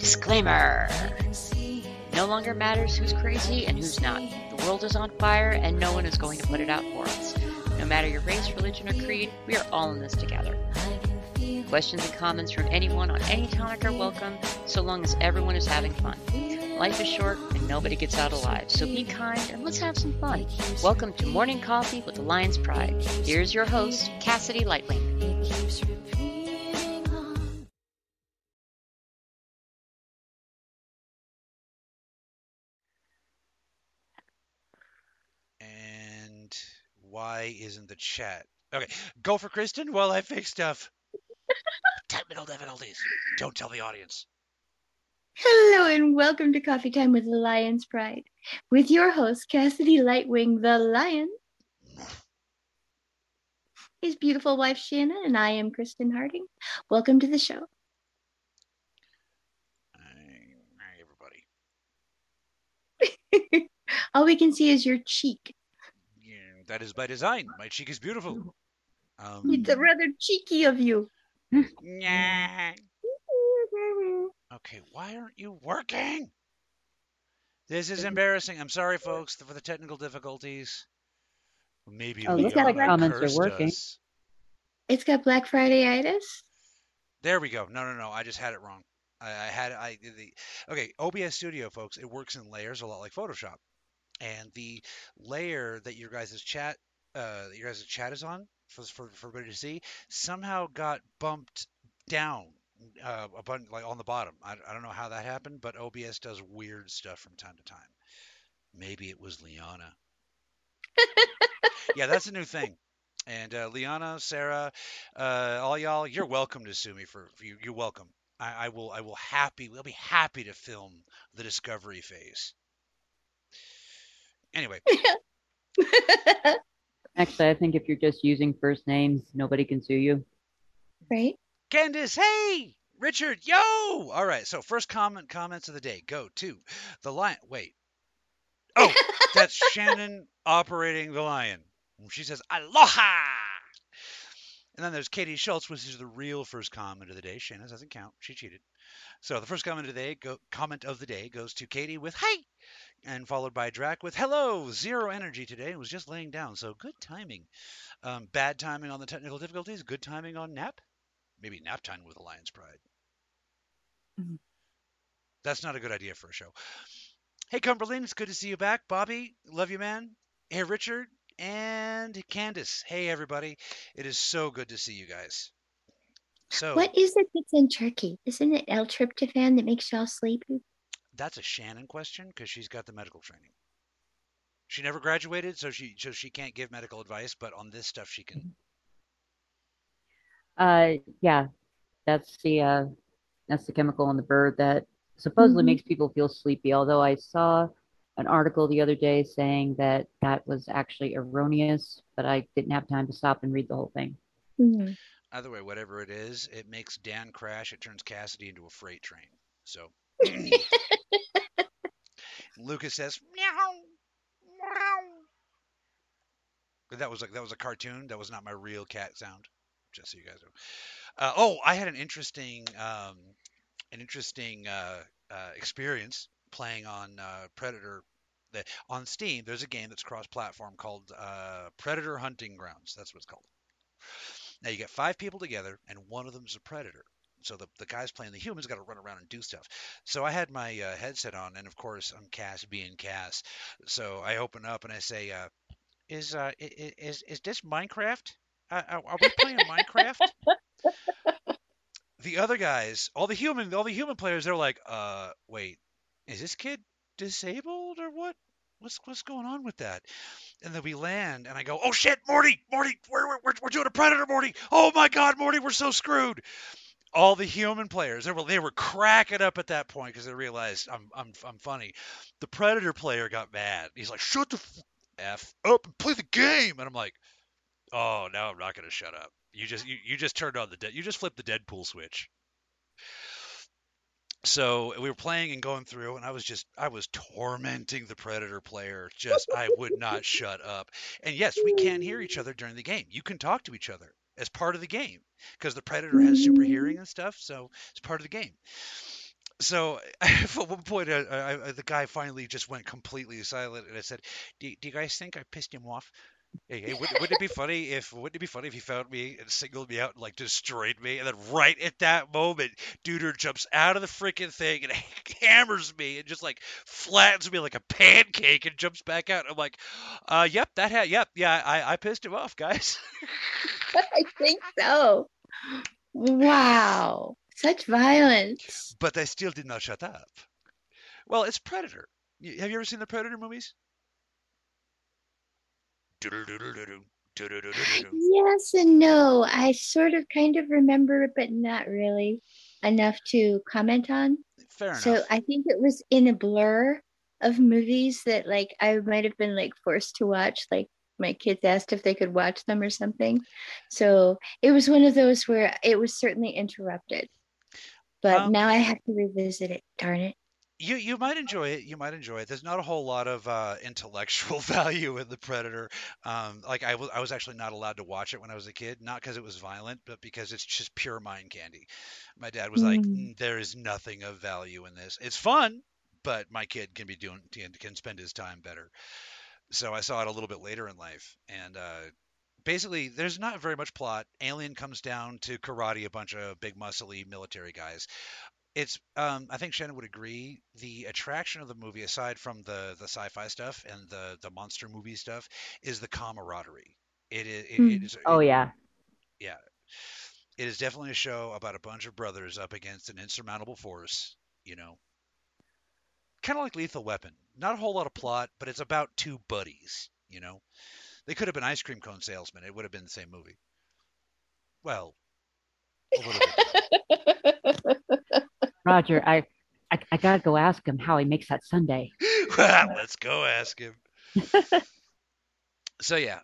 Disclaimer No longer matters who's crazy and who's not. The world is on fire and no one is going to put it out for us. No matter your race, religion, or creed, we are all in this together. Questions and comments from anyone on any topic are welcome, so long as everyone is having fun. Life is short and nobody gets out alive, so be kind and let's have some fun. Welcome to Morning Coffee with the Lion's Pride. Here's your host, Cassidae Lightwing. Why isn't the chat? Okay, go for Kristen while I fix stuff. Technical difficulties. Don't tell the audience. Hello and welcome to Coffee Time with the Lion's Pride with your host, Cassidae Lightwing the Lion, his beautiful wife Shannon, and I am Kristen Harding. Welcome to the show. Hi, everybody. All we can see is your cheek. Yeah, that is by design. My cheek is beautiful. Um, It's rather cheeky of you. yeah. Okay, why aren't you working? This is embarrassing. I'm sorry, folks, for the technical difficulties. Maybe Oh, we looks like are comments are working. us. It's got Black Friday-itis. There we go. No, no, no. I just had it wrong. I, I had I the okay. OBS Studio, folks. It works in layers, a lot like Photoshop. And the layer that your guys' chat, uh, that your guys' chat is on for, for for everybody to see, somehow got bumped down uh, a button like on the bottom. I, I don't know how that happened, but OBS does weird stuff from time to time. Maybe it was Liana. yeah, that's a new thing. And uh, Liana, Sarah, uh, all y'all, you're welcome to sue me for, for you. You're welcome. I, I will. I will happy. We'll be happy to film the discovery phase. Anyway, Actually, I think if you're just using first names, nobody can sue you. right? Candace, hey, Richard, yo. All right. So first comment comments of the day go to the lion. Wait. Oh, that's Shannon operating the lion. She says aloha. And then there's Katie Schultz, which is the real first comment of the day. Shannon doesn't count; she cheated. So the first comment of the day, go, comment of the day, goes to Katie with "Hey," and followed by Drac with "Hello." Zero energy today. Was just laying down, so good timing. Um, bad timing on the technical difficulties. Good timing on nap. Maybe nap time with a lion's pride. Mhm. That's not a good idea for a show. Hey Cumberland, it's good to see you back. Bobby, love you, man. Hey Richard and Candace. Hey everybody. It is so good to see you guys. So What is it that's in turkey? Isn't it L-tryptophan that makes y'all sleepy? that's a Shannon question because she's got the medical training. She never graduated, so she so she can't give medical advice, but on this stuff she can. Uh, yeah, that's the uh, that's the chemical in the bird that supposedly Mhm. makes people feel sleepy. Although I saw an article the other day saying that that was actually erroneous, but I didn't have time to stop and read the whole thing. Mhm. Either way, whatever it is, it makes Dan crash. It turns Cassidae into a freight train. So Lucas says meow meow. That was like that was a cartoon. That was not my real cat sound. Just so you guys know. Uh, oh, I had an interesting um, an interesting uh, uh, experience playing on uh, Predator. The, on Steam, there's a game that's cross-platform called uh, Predator Hunting Grounds. That's what it's called. Now you get five people together, and one of them's a predator. So the, the guys playing the humans got to run around and do stuff. So I had my uh, headset on, and of course I'm Cass being Cass. So I open up and I say, uh, "Is uh, is is this Minecraft? Uh, are we playing Minecraft?" the other guys, all the human, all the human players, they're like, "Uh, wait, is this kid disabled or what? What's what's going on with that?" And then we land, and I go, "Oh shit, Morty, Morty, we're we're we're, doing a predator, Morty! Oh my God, Morty, we're so screwed!" All the human players, they were they were cracking up at that point because they realized I'm I'm I'm funny. The predator player got mad. He's like, "Shut the f, up and play the game," and I'm like, "Oh, now I'm not gonna shut up. You just you, you just turned on the de- you just flipped the Deadpool switch." So we were playing and going through, and I was just I was tormenting the predator player. Just I would not shut up. And yes, we can hear each other during the game. You can talk to each other as part of the game because the predator has super hearing and stuff, so it's part of the game. So at one point, I, I, the guy finally just went completely silent, and I said, "Do, do you guys think I pissed him off?" Hey, hey wouldn't, wouldn't it be funny if wouldn't it be funny if he found me and singled me out and like destroyed me, and then right at that moment, Duder jumps out of the freaking thing and hammers me and just like flattens me like a pancake and jumps back out. I'm like, uh, yep, that had, yep, yeah, I, I pissed him off, guys. I think so. Wow, such violence. But they still did not shut up. Well, it's Predator. Have you ever seen the Predator movies? Yes and no. I sort of kind of remember it, but not really enough to comment on. Fair enough. So I think it was in a blur of movies that like I might have been like forced to watch. Like my kids asked if they could watch them or something. So it was one of those where it was certainly interrupted. But um, now I have to revisit it. Darn it you you might enjoy it. You might enjoy it. There's not a whole lot of uh, intellectual value in the Predator. Um, like I was I was actually not allowed to watch it when I was a kid, not because it was violent, but because it's just pure mind candy. My dad was mm. like, "There is nothing of value in this. It's fun, but my kid can be doing can spend his time better." So I saw it a little bit later in life, and uh, basically there's not very much plot. Alien comes down to karate a bunch of big muscly military guys it's um, I think Shannon would agree. The attraction of the movie, aside from the the sci-fi stuff and the the monster movie stuff, is the camaraderie. It is. It, mm. it is oh it, yeah. Yeah. It is definitely a show about a bunch of brothers up against an insurmountable force. You know, kind of like Lethal Weapon. Not a whole lot of plot, but it's about two buddies. You know, they could have been ice cream cone salesmen. It would have been the same movie. Well, a little bit. Roger, I, I, I gotta go ask him how he makes that sundae. Let's go ask him. so yeah,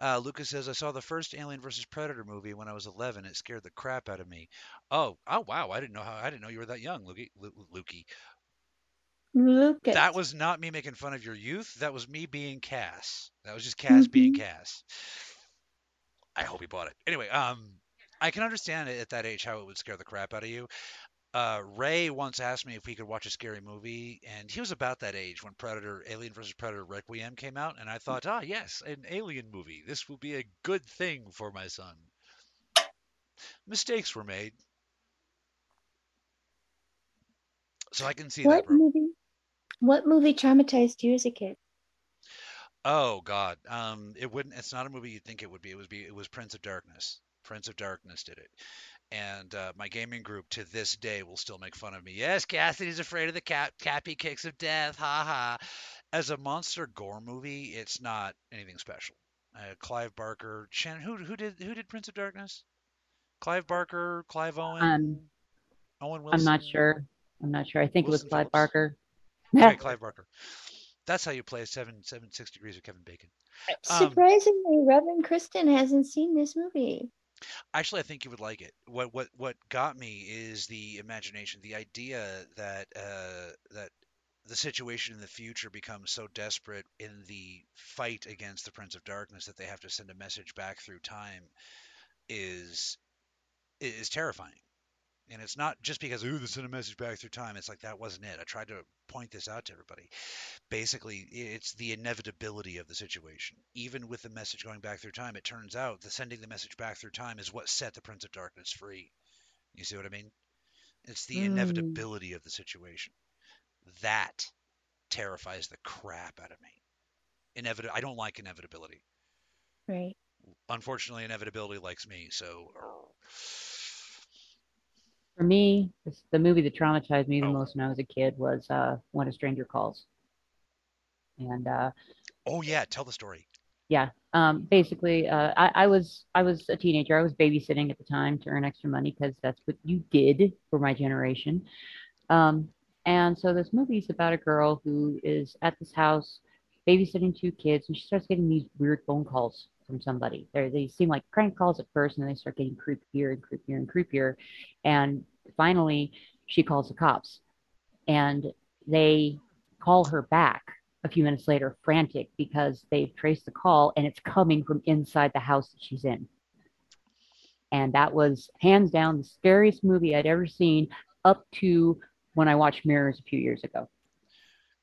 uh, Lucas says I saw the first Alien versus Predator movie when I was 11. It scared the crap out of me. Oh, oh wow! I didn't know how. I didn't know you were that young, Lukey. Lukey. Lucas. That was not me making fun of your youth. That was me being Cass. That was just Cass mm-hmm. being Cass. I hope he bought it. Anyway, um, I can understand it at that age how it would scare the crap out of you. Uh, Ray once asked me if we could watch a scary movie, and he was about that age when Predator, Alien vs. Predator Requiem came out, and I thought, ah, yes, an alien movie. This will be a good thing for my son. Mistakes were made. So I can see what that. Movie, what movie traumatized you as a kid? Oh God, um, it wouldn't. It's not a movie you'd think it would be. It was be. It was Prince of Darkness. Prince of Darkness did it. And uh, my gaming group to this day will still make fun of me. Yes, Cassidae's afraid of the cap- cappy kicks of death. Ha ha. As a monster gore movie, it's not anything special. Uh, Clive Barker, Shannon, who who did who did Prince of Darkness? Clive Barker, Clive Owen, um, Owen Wilson. I'm not sure. I'm not sure. I think Wilson it was Clive Phillips. Barker. okay, Clive Barker. That's how you play seven seven six degrees of Kevin Bacon. Um, Surprisingly, Reverend Kristen hasn't seen this movie. Actually, I think you would like it. What what what got me is the imagination, the idea that uh, that the situation in the future becomes so desperate in the fight against the Prince of Darkness that they have to send a message back through time is is terrifying. And it's not just because, ooh, they sent a message back through time. It's like that wasn't it. I tried to point this out to everybody. Basically, it's the inevitability of the situation. Even with the message going back through time, it turns out the sending the message back through time is what set the Prince of Darkness free. You see what I mean? It's the mm. inevitability of the situation. That terrifies the crap out of me. Inevit- I don't like inevitability. Right. Unfortunately, inevitability likes me. So. For me, the movie that traumatized me the oh. most when I was a kid was uh, When a Stranger Calls. And uh, oh yeah, tell the story. Yeah, um, basically, uh, I, I, was I was a teenager. I was babysitting at the time to earn extra money because that's what you did for my generation. Um, and so this movie is about a girl who is at this house babysitting two kids, and she starts getting these weird phone calls from somebody. They're, they seem like prank calls at first, and then they start getting creepier and creepier and creepier. And finally, she calls the cops, and they call her back a few minutes later, frantic because they've traced the call and it's coming from inside the house that she's in. and that was hands down the scariest movie I'd ever seen up to when I watched Mirrors a few years ago.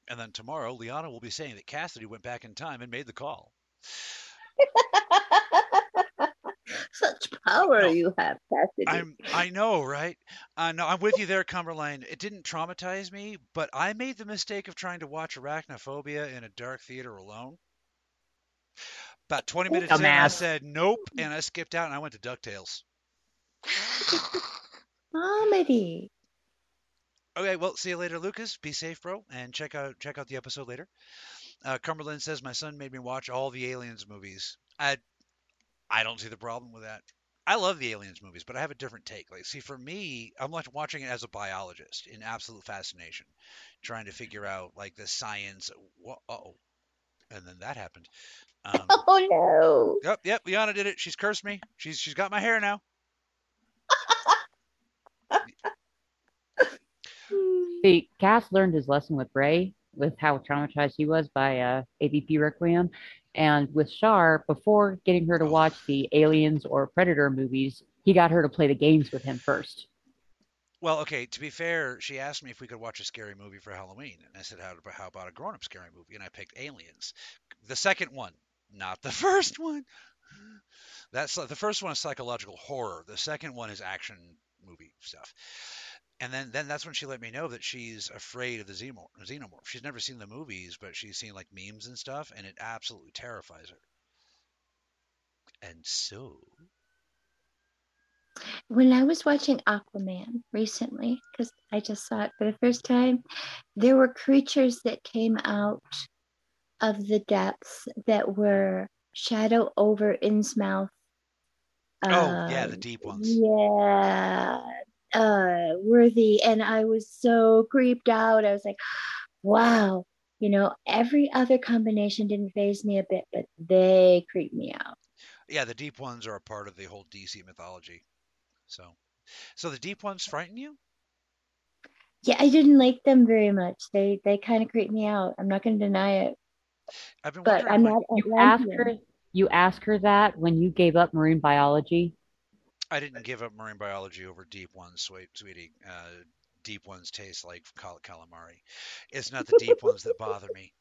And then tomorrow, Liana will be saying that Cassidae went back in time and made the call. Such power No. you have, Cassidae. I'm, I know, right? Uh, no, I'm with you there, Cumberland. It didn't traumatize me, but I made the mistake of trying to watch Arachnophobia in a dark theater alone. About 20 minutes in, I said nope, and I skipped out and I went to DuckTales. Comedy. Okay, well, see you later, Lucas. Be safe, bro, and check out check out the episode later. Uh, Cumberland says my son made me watch all the Aliens movies. I I don't see the problem with that. I love the Aliens movies, but I have a different take. Like, see, for me, I'm like watching it as a biologist in absolute fascination, trying to figure out like the science. Wha- Uh-oh, and then that happened. Um, Oh no. Yep, yep. Liana did it. She's cursed me. She's she's got my hair now. See, Cass learned his lesson with Ray, with how traumatized he was by uh, AVP Requiem, and with Shar, before getting her to watch the Aliens or Predator movies, he got her to play the games with him first. Well, okay. To be fair, she asked me if we could watch a scary movie for Halloween, and I said, "How how about a grown-up scary movie?" And I picked Aliens, the second one, not the first one. That's the first one is psychological horror. The second one is action movie stuff. And then, then that's when she let me know that she's afraid of the xenomorph. xenomorph. She's never seen the movies, but she's seen like memes and stuff, and it absolutely terrifies her. And so, When I was watching Aquaman recently, because I just saw it for the first time, there were creatures that came out of the depths that were shadow over Innsmouth. oh yeah, the um, deep ones. Yeah, uh, worthy. And I was so creeped out. I was like, wow, you know, every other combination didn't faze me a bit, but they creeped me out. Yeah, the deep ones are a part of the whole DC mythology. So, so the deep ones frighten you? Yeah, I didn't like them very much. They they kind of creeped me out. I'm not going to deny it, I've been but I'm not You ask her, you ask her that when you gave up marine biology. I didn't give up marine biology over deep ones, sweet sweetie. Uh, deep ones taste like cal- calamari. It's not the deep ones that bother me.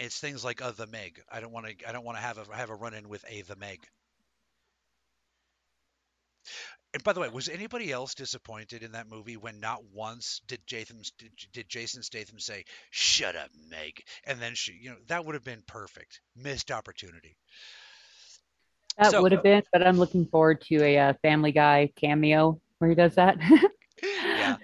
It's things like uh, the Meg. I don't want to. I don't want to have a have a run in with a the Meg. And by the way, was anybody else disappointed in that movie when not once did Jason did, did Jason Statham say "Shut up, Meg," and then she, you know, that would have been perfect. Missed opportunity. That So- would have been, but I'm looking forward to a uh, Family Guy cameo where he does that. Yeah.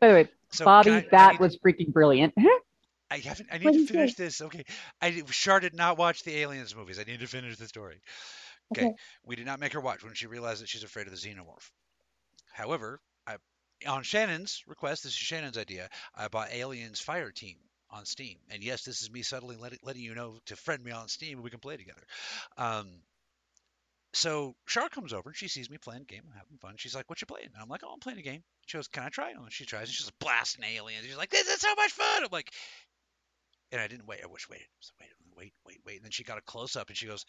By the way, So Bobby, I- I that need- was freaking brilliant. I haven't. I need do to finish this. Okay. I Shar did not watch the Aliens movies. I need to finish the story. Okay. Okay. We did not make her watch when she realized that she's afraid of the xenomorph. However, I, on Shannon's request, this is Shannon's idea. I bought Aliens Fire Team on Steam, and yes, this is me subtly letting, letting you know to friend me on Steam and we can play together. Um, so Shar comes over and she sees me playing game. I'm having fun. She's like, "What you playing?" And I'm like, "Oh, I'm playing a game." She goes, "Can I try it?" And she tries, and she's like, blasting aliens. She's like, "This is so much fun!" I'm like, and I didn't wait. I wish waited. Was wait, wait, wait, wait. And then she got a close up, and she goes,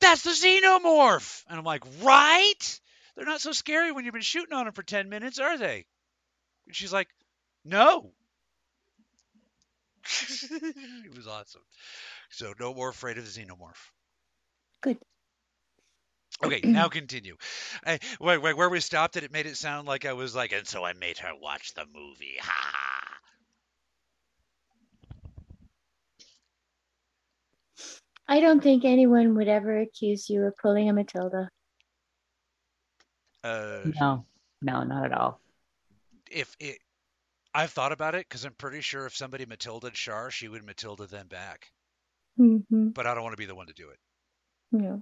"That's the xenomorph!" And I'm like, "Right? They're not so scary when you've been shooting on them for ten minutes, are they?" And she's like, "No." it was awesome. So no more afraid of the xenomorph. Good. Okay, now continue. I, wait, wait, where we stopped it, it made it sound like I was like, and so I made her watch the movie. Ha ha. I don't think anyone would ever accuse you of pulling a Matilda. Uh, no, no, not at all. if it, I've thought about it because I'm pretty sure if somebody Matilda Shar, she would Matilda them back. hmm But I don't want to be the one to do it. Yeah.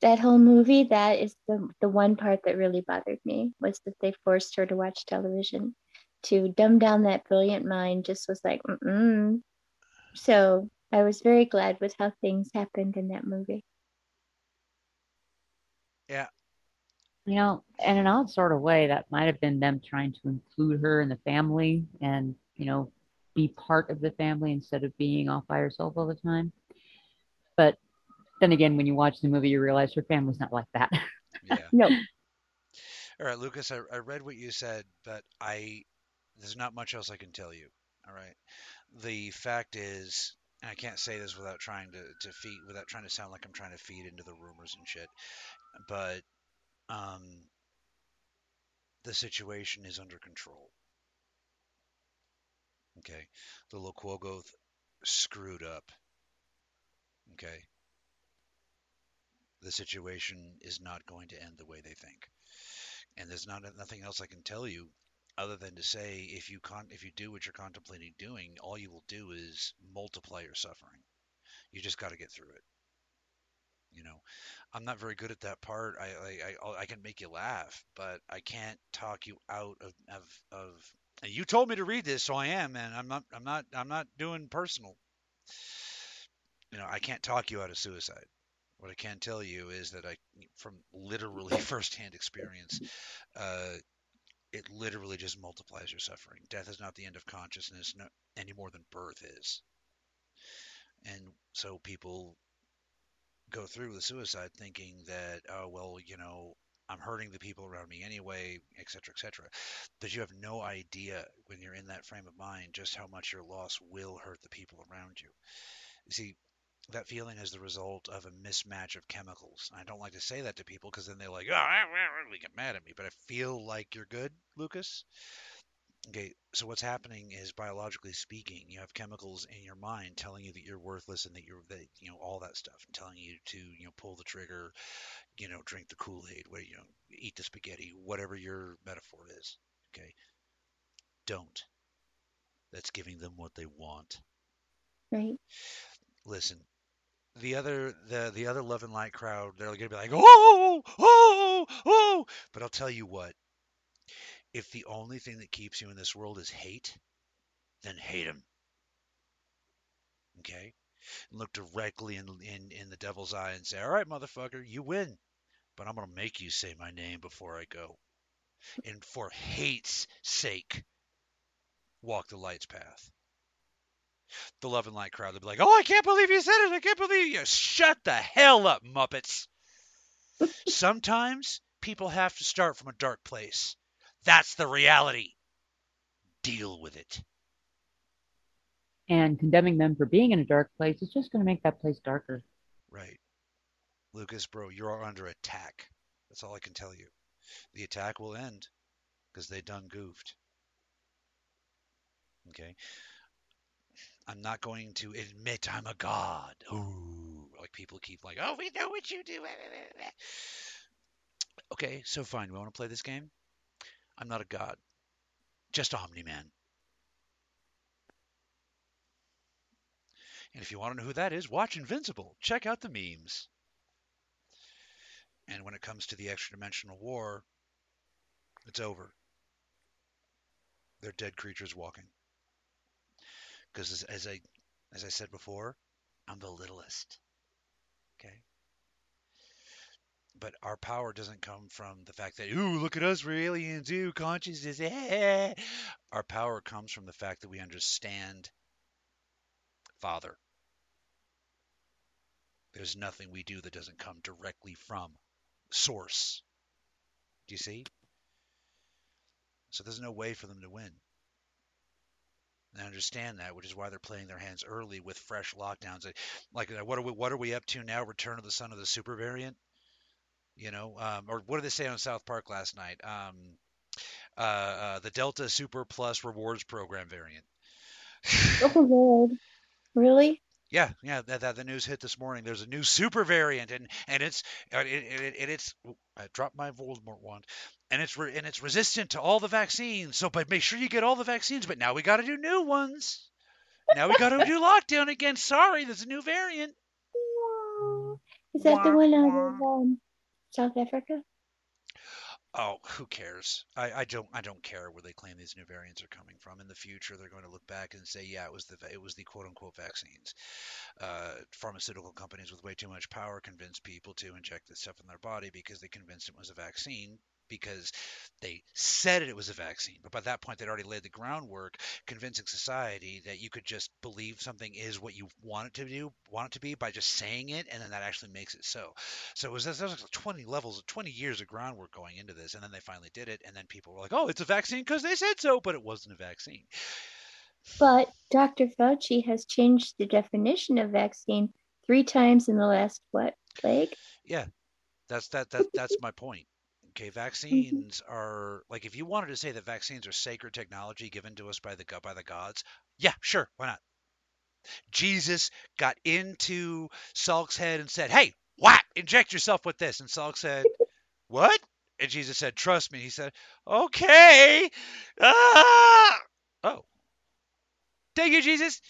That whole movie, that is the the one part that really bothered me was that they forced her to watch television. To dumb down that brilliant mind just was like, mm So I was very glad with how things happened in that movie. Yeah. You know, in an odd sort of way, that might have been them trying to include her in the family and, you know, be part of the family instead of being off by herself all the time. But then again, when you watch the movie, you realize her family's not like that. Yeah. No. All right, Lucas, I, I read what you said, but I there's not much else I can tell you. All right. The fact is, and I can't say this without trying to, to feed without trying to sound like I'm trying to feed into the rumors and shit. But um the situation is under control. Okay. The Loquogoth screwed up. Okay. The situation is not going to end the way they think. And there's not nothing else I can tell you other than to say if you con if you do what you're contemplating doing, all you will do is multiply your suffering. You just got to get through it. You know, I'm not very good at that part. I, I I I can make you laugh, but I can't talk you out of of of. And you told me to read this, so I am, and I'm not I'm not I'm not doing personal. You know, I can't talk you out of suicide. What I can tell you is that I, from literally firsthand experience, uh, it literally just multiplies your suffering. Death is not the end of consciousness no, any more than birth is. And so people go through the suicide thinking that, oh, well, you know, I'm hurting the people around me anyway, et cetera, et cetera. But you have no idea when you're in that frame of mind just how much your loss will hurt the people around you. You see, that feeling is the result of a mismatch of chemicals. I don't like to say that to people because then they're like, oh, ah, they get mad at me. But I feel like you're good, Lucas. Okay, so what's happening is biologically speaking, you have chemicals in your mind telling you that you're worthless and that you're that you know all that stuff, and telling you to you know pull the trigger, you know drink the Kool Aid, you know eat the spaghetti, whatever your metaphor is. Okay, don't. That's giving them what they want. Right. Listen, the other the the other love and light crowd they're gonna be like oh oh oh, oh oh oh but i'll tell you what if the only thing that keeps you in this world is hate then hate him okay? And look directly in, in in the devil's eye and say all right motherfucker you win but i'm gonna make you say my name before i go. And for hate's sake walk the light's path the love and light crowd. They'll be like, "Oh, I can't believe you said it! I can't believe you!" Shut the hell up, Muppets. Sometimes people have to start from a dark place. That's the reality. Deal with it. And condemning them for being in a dark place is just going to make that place darker. Right. Lucas, bro, you're under attack. That's all I can tell you. The attack will end because they done goofed. Okay. I'm not going to admit I'm a god. Ooh, like people keep like, oh, we know what you do. Okay, so fine. We want to play this game. I'm not a god, just Omni Man. And if you want to know who that is, watch Invincible. Check out the memes. And when it comes to the extra dimensional war, it's over. They're dead creatures walking because as, as I as I said before, I'm the littlest. Okay. But our power doesn't come from the fact that, ooh, look at us, we're aliens, ooh, consciousness. Our power comes from the fact that we understand Father. There's nothing we do that doesn't come directly from Source. Do you see? So there's no way for them to win. I understand that, which is why they're playing their hands early with fresh lockdowns. Like, what are we? What are we up to now? Return of the Son of the Super Variant. You know, um, or what did they say on South Park last night? Um, uh, uh, the Delta Super Plus Rewards Program variant. oh Lord, really? Yeah, yeah. That, that the news hit this morning. There's a new super variant, and and it's uh, it, it, it it's. I dropped my Voldemort wand and it's re- and it's resistant to all the vaccines. So, but make sure you get all the vaccines. But now we got to do new ones. Now we got to do lockdown again. Sorry, there's a new variant. Is that the one out of um, South Africa? Oh, who cares? I, I don't I don't care where they claim these new variants are coming from. In the future, they're going to look back and say, yeah, it was the it was the quote unquote vaccines. Uh, pharmaceutical companies with way too much power convinced people to inject this stuff in their body because they convinced it was a vaccine because they said it was a vaccine, but by that point they'd already laid the groundwork, convincing society that you could just believe something is what you want it to do, want it to be by just saying it, and then that actually makes it so. So it was, was like 20 levels, 20 years of groundwork going into this, and then they finally did it, and then people were like, "Oh, it's a vaccine because they said so," but it wasn't a vaccine. But Dr. Fauci has changed the definition of vaccine three times in the last what plague? Yeah, that's that that that's my point. Okay, vaccines are like if you wanted to say that vaccines are sacred technology given to us by the by the gods, yeah, sure, why not? Jesus got into Salk's head and said, "Hey, whack, inject yourself with this." And Salk said, "What?" And Jesus said, "Trust me." He said, "Okay." Ah! Oh, thank you, Jesus.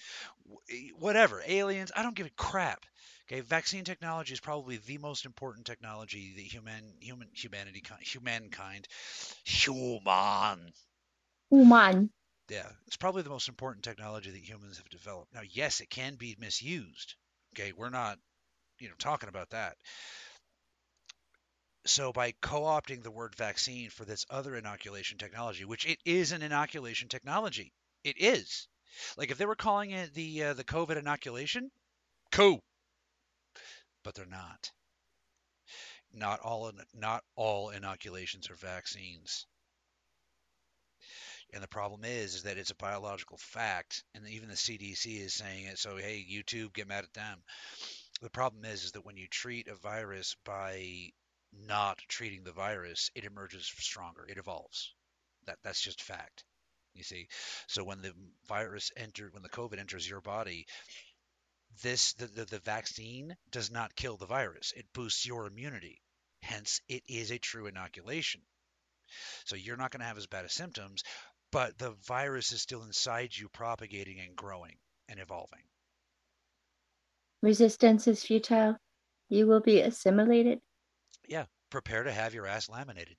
Whatever, aliens. I don't give a crap. Okay, vaccine technology is probably the most important technology that human human humanity humankind human human yeah, it's probably the most important technology that humans have developed. Now, yes, it can be misused. Okay, we're not you know talking about that. So by co-opting the word vaccine for this other inoculation technology, which it is an inoculation technology, it is. Like if they were calling it the uh, the COVID inoculation, cool but they're not. Not all not all inoculations are vaccines. And the problem is, is that it's a biological fact, and even the CDC is saying it. So hey, YouTube, get mad at them. The problem is, is that when you treat a virus by not treating the virus, it emerges stronger. It evolves. That that's just fact. You see, so when the virus enter, when the COVID enters your body, this the, the, the vaccine does not kill the virus. It boosts your immunity. Hence, it is a true inoculation. So you're not going to have as bad of symptoms, but the virus is still inside you, propagating and growing and evolving. Resistance is futile. You will be assimilated. Yeah, prepare to have your ass laminated.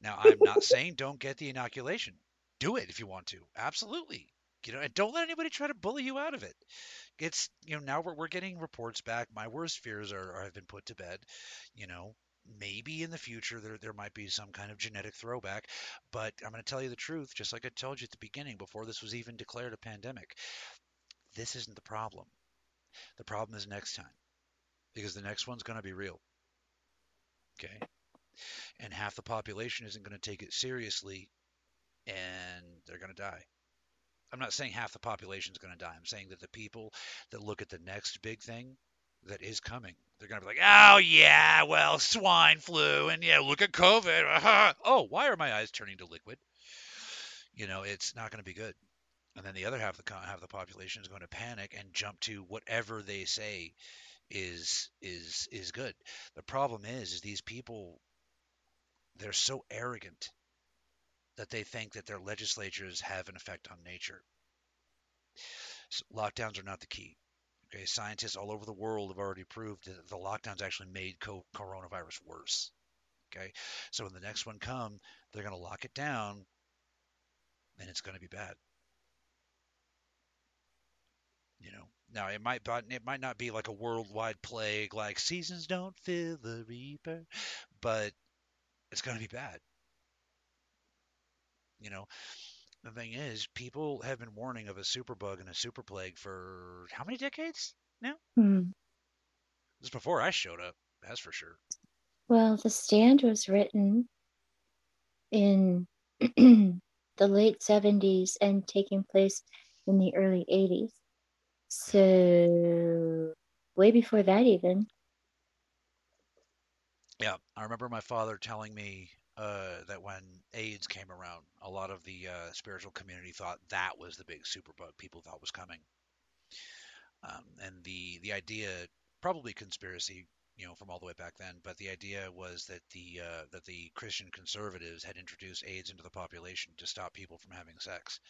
Now, I'm not saying don't get the inoculation. Do it if you want to. Absolutely. You know, and don't let anybody try to bully you out of it. It's you know now we're, we're getting reports back. My worst fears are, are have been put to bed. You know maybe in the future there, there might be some kind of genetic throwback but i'm going to tell you the truth just like i told you at the beginning before this was even declared a pandemic this isn't the problem. The problem is next time because the next one's going to be real okay? And half the population isn't going to take it seriously and they're going to die I'm not saying half the population is going to die. I'm saying that the people that look at the next big thing that is coming, they're going to be like, oh, yeah, well, swine flu, and yeah, look at COVID. oh, why are my eyes turning to liquid? You know, it's not going to be good. And then the other half of the half of the population is going to panic and jump to whatever they say is is is good. The problem is, is these people they're so arrogant that they think that their legislatures have an effect on nature. So lockdowns are not the key. Okay, scientists all over the world have already proved that the lockdowns actually made co- coronavirus worse. Okay, so when the next one come, they're going to lock it down, and it's going to be bad. You know, now it might, it might not be like a worldwide plague, like seasons don't fear the reaper, but it's going to be bad. You know, the thing is, people have been warning of a superbug and a super plague for how many decades now? Hmm. This is before I showed up, that's for sure. Well, the stand was written in the late 70s and taking place in the early 80s. So, way before that, even. Yeah, I remember my father telling me uh, that when AIDS came around, a lot of the uh, spiritual community thought that was the big superbug people thought was coming. Um, and the the idea, probably conspiracy, you know, from all the way back then, but the idea was that the uh, that the Christian conservatives had introduced AIDS into the population to stop people from having sex.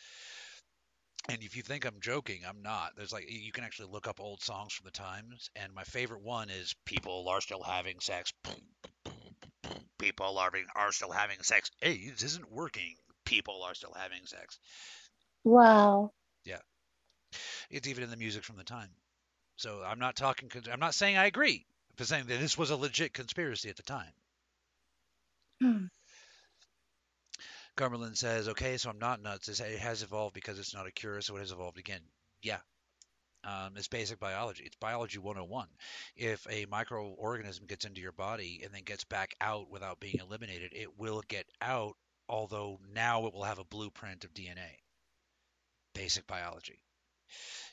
And if you think I'm joking, I'm not. There's like you can actually look up old songs from the times, and my favorite one is "People Are Still Having Sex." People are, are still having sex. AIDS isn't working. People are still having sex. Wow. Yeah. It's even in the music from the time. So I'm not talking. I'm not saying I agree. I'm saying that this was a legit conspiracy at the time. Hmm. Cumberland says, okay, so I'm not nuts. It has evolved because it's not a cure, so it has evolved again. Yeah. Um, it's basic biology. It's biology 101. If a microorganism gets into your body and then gets back out without being eliminated, it will get out, although now it will have a blueprint of DNA. Basic biology.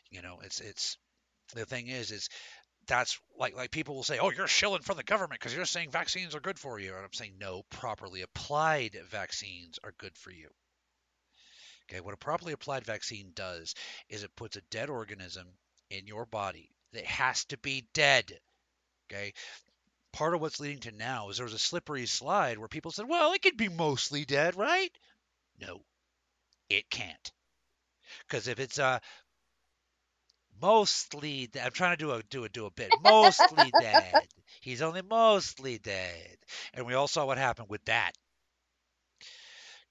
You know, it's it's the thing is is that's like like people will say, "Oh, you're shilling for the government because you're saying vaccines are good for you." And I'm saying, no, properly applied vaccines are good for you. Okay, what a properly applied vaccine does is it puts a dead organism in your body that has to be dead. Okay, part of what's leading to now is there was a slippery slide where people said, "Well, it could be mostly dead, right?" No, it can't. Because if it's uh, mostly dead. I'm trying to do a do a do a bit. Mostly dead. He's only mostly dead. And we all saw what happened with that.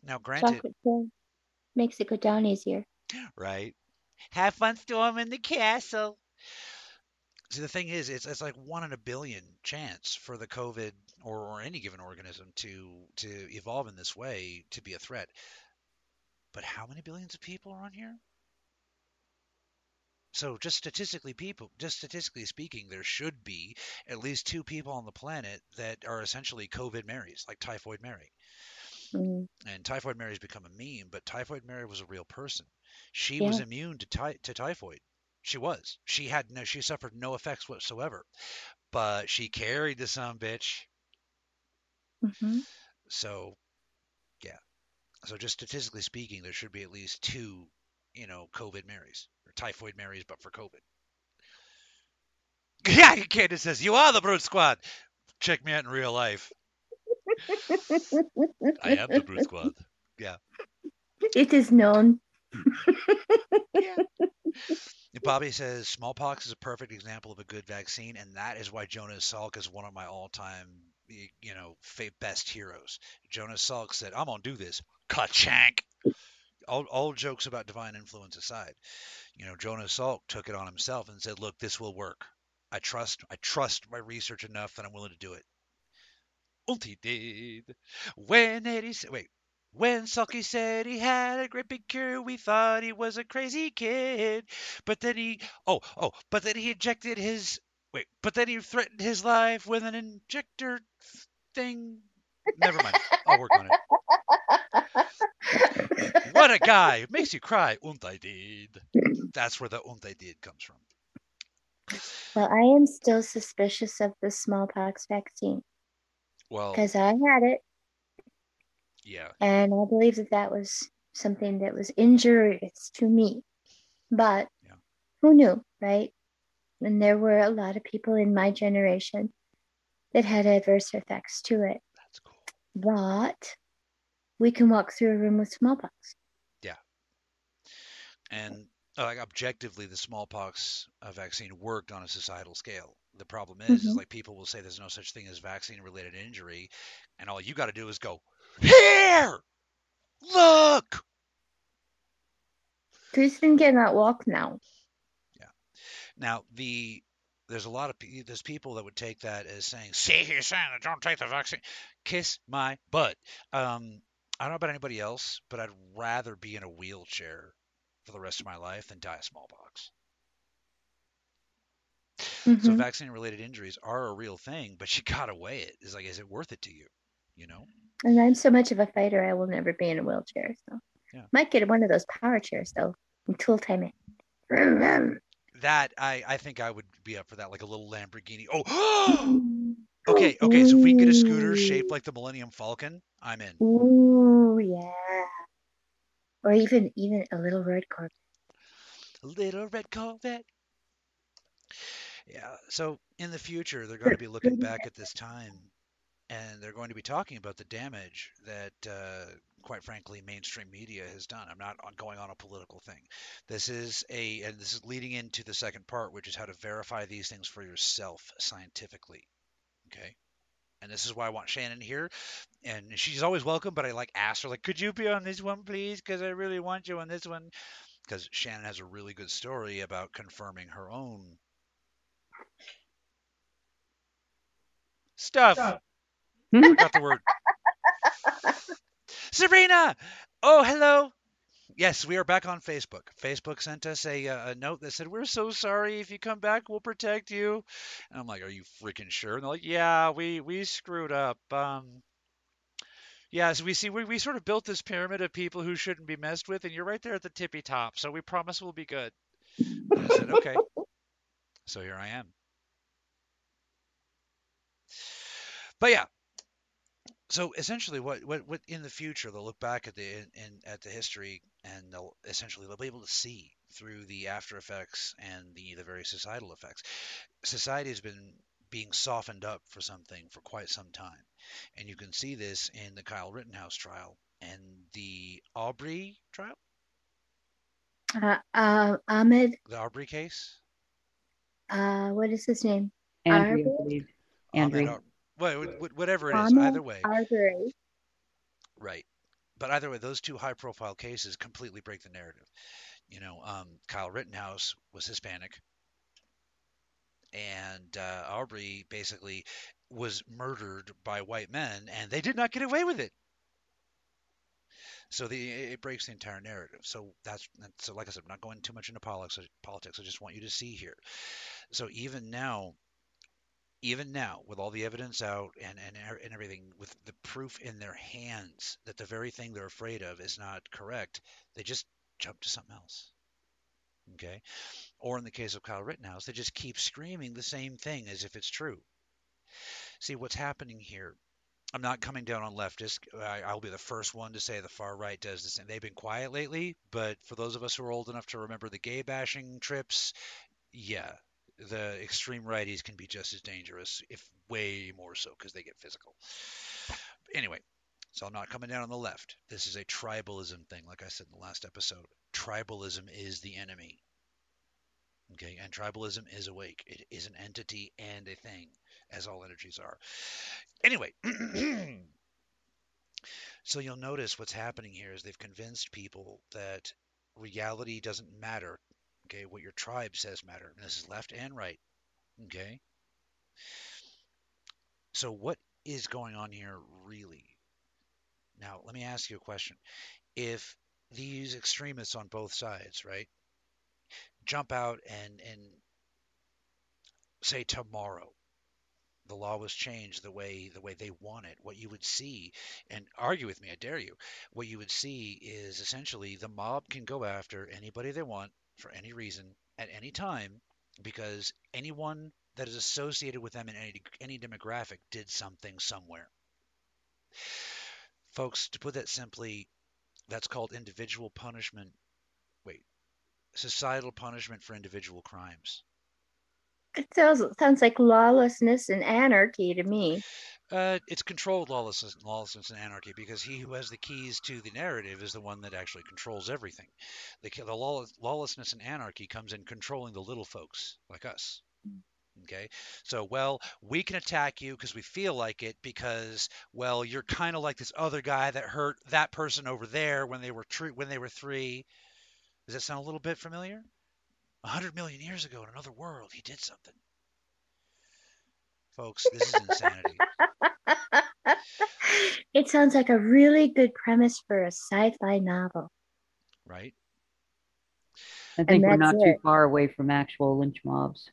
Now, granted, Chocolate makes it go down easier. right? Have fun storming the castle. See, the thing is, it's it's like one in a billion chance for the COVID or, or any given organism to to evolve in this way to be a threat. But how many billions of people are on here? So just statistically people just statistically speaking, there should be at least two people on the planet that are essentially COVID Marys, like Typhoid Mary. Mm. And Typhoid Mary's become a meme, but Typhoid Mary was a real person. She Yeah. was immune to ty- to typhoid. She was. She had no she suffered no effects whatsoever. But she carried the some bitch. hmm So yeah. So just statistically speaking, there should be at least two, you know, COVID Marys or typhoid Marys, but for COVID. Yeah, Candace says you are the Brute Squad. Check me out in real life. I am the Brute Squad. Yeah. It is known. Yeah. Bobby says smallpox is a perfect example of a good vaccine, and that is why Jonas Salk is one of my all-time, you know, best heroes. Jonas Salk said, "I'm gonna do this." Ka-chank. All, all jokes about divine influence aside, you know, Jonas Salk took it on himself and said, "Look, this will work. I trust, I trust my research enough that I'm willing to do it." He did. When Eddie "Wait." When Sulky said he had a great big cure, we thought he was a crazy kid. But then he, oh, oh, but then he injected his, wait, but then he threatened his life with an injector thing. Never mind. I'll work on it. What a guy. Makes you cry. Und did. That's where the und did comes from. Well, I am still suspicious of the smallpox vaccine Well, because I had it yeah. and I believe that that was something that was injurious to me. But Yeah. who knew, right? And there were a lot of people in my generation that had adverse effects to it. That's cool. But we can walk through a room with smallpox. Yeah. And like objectively, the smallpox vaccine worked on a societal scale. The problem is, is Mhm. like people will say there's no such thing as vaccine-related injury, and all you got to do is go here, look. Kristen cannot walk now. Yeah. Now the there's a lot of there's people that would take that as saying, "See, he's saying that don't take the vaccine." Kiss my butt. Um, I don't know about anybody else, but I'd rather be in a wheelchair for the rest of my life than die of smallpox. So Mhm. vaccine related injuries are a real thing, but you gotta weigh it. It's like, is it worth it to you? You know? And I'm so much of a fighter, I will never be in a wheelchair. So Yeah. might get one of those power chairs though and tool time it. That I I think I would be up for that, like a little Lamborghini. Oh, okay, okay. So if we can get a scooter shaped like the Millennium Falcon, I'm in. Ooh, yeah. Or even even a little red Corvette. A little red Corvette. Yeah. So in the future, they're going to be looking back at this time, and they're going to be talking about the damage that, uh, quite frankly, mainstream media has done. I'm not going on a political thing. This is a, and this is leading into the second part, which is how to verify these things for yourself scientifically. Okay. And this is why I want Shannon here, and she's always welcome. But I like asked her, like, could you be on this one, please? Because I really want you on this one. Because Shannon has a really good story about confirming her own stuff. Hmm? Got the word. Serena. Oh, hello. Yes, we are back on Facebook. Facebook sent us a, uh, a note that said, "We're so sorry. If you come back, we'll protect you." And I'm like, "Are you freaking sure?" And they're like, "Yeah, we we screwed up. Um, yeah, so we see we, we sort of built this pyramid of people who shouldn't be messed with, and you're right there at the tippy top. So we promise we'll be good." And I said, "Okay." So here I am. But yeah, so essentially what, what what in the future they'll look back at the in, in, at the history and they'll essentially they'll be able to see through the after effects and the the various societal effects. Society has been being softened up for something for quite some time. And you can see this in the Kyle Rittenhouse trial and the Aubrey trial? Uh, uh, Ahmed, the Aubrey case? Uh, what is his name? Andrew, I Arbery? Ahmed Andrew. Ar- well, wh- wh- whatever it is Ahmed either way Arbery. Right. But either way, those two high profile cases completely break the narrative. You know, um, Kyle Rittenhouse was Hispanic, and uh, Aubrey basically was murdered by white men, and they did not get away with it. So the it breaks the entire narrative. So that's that's- so like I said, I'm not going too much into politics. Politics. I just want you to see here. So even now, even now, with all the evidence out and, and and everything, with the proof in their hands that the very thing they're afraid of is not correct, they just jump to something else. Okay? Or in the case of Kyle Rittenhouse, they just keep screaming the same thing as if it's true. See, what's happening here, I'm not coming down on leftists. I, I'll be the first one to say the far right does the same. They've been quiet lately, but for those of us who are old enough to remember the gay bashing trips, yeah, the extreme righties can be just as dangerous, if way more so, because they get physical. Anyway, so I'm not coming down on the left. This is a tribalism thing, like I said in the last episode. Tribalism is the enemy. Okay, and tribalism is awake. It is an entity and a thing, as all energies are. Anyway, so you'll notice what's happening here is they've convinced people that reality doesn't matter. Okay, what your tribe says matter. And this is left and right. Okay. So what is going on here really? Now, let me ask you a question. If these extremists on both sides, right, jump out and and say tomorrow the law was changed the way the way they want it, what you would see, and argue with me, I dare you, what you would see is essentially the mob can go after anybody they want for any reason at any time because anyone that is associated with them in any any demographic did something somewhere. Folks, to put that simply, that's called individual punishment. Wait, societal punishment for individual crimes. It sounds sounds like lawlessness and anarchy to me. Uh, it's controlled lawlessness, lawlessness and anarchy because he who has the keys to the narrative is the one that actually controls everything. The, the law, lawlessness and anarchy comes in controlling the little folks like us. Okay, so well, we can attack you because we feel like it because well, you're kind of like this other guy that hurt that person over there when they were when they were three. Does that sound a little bit familiar? A hundred million years ago in another world, he did something. Folks, this is insanity. it sounds like a really good premise for a sci-fi novel. right? I think we're that's not too far away from actual lynch mobs.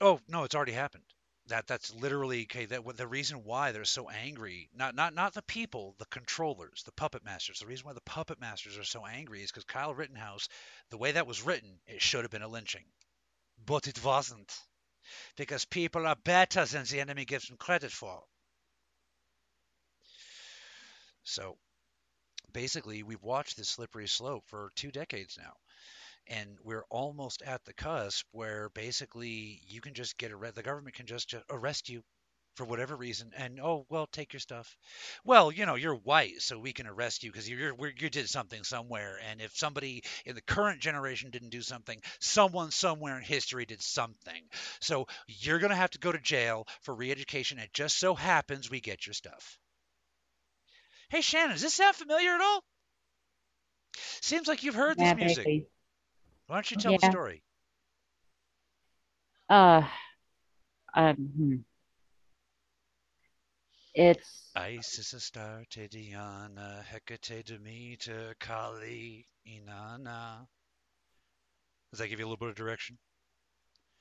Oh no, it's already happened. That that's literally okay. That the reason why they're so angry, not not not the people, the controllers, the puppet masters. The reason why the puppet masters are so angry is because Kyle Rittenhouse, the way that was written, it should have been a lynching, but it wasn't, because people are better than the enemy gives them credit for. So basically, we've watched this slippery slope for two decades now and we're almost at the cusp where basically you can just get arrested. The government can just, just arrest you for whatever reason, and oh well, take your stuff. Well, you know you're white, so we can arrest you because you're, you're did something somewhere. And if somebody in the current generation didn't do something, someone somewhere in history did something. So you're gonna have to go to jail for re-education. It just so happens we get your stuff. Hey Shannon, does this sound familiar at all? Seems like you've heard this Yeah, music. vaguely. Why don't you tell the story? Uh, um, hmm. it's Isis, Astarte, Diana, Hecate, Demeter, Kali, Inanna. Does that give you a little bit of direction?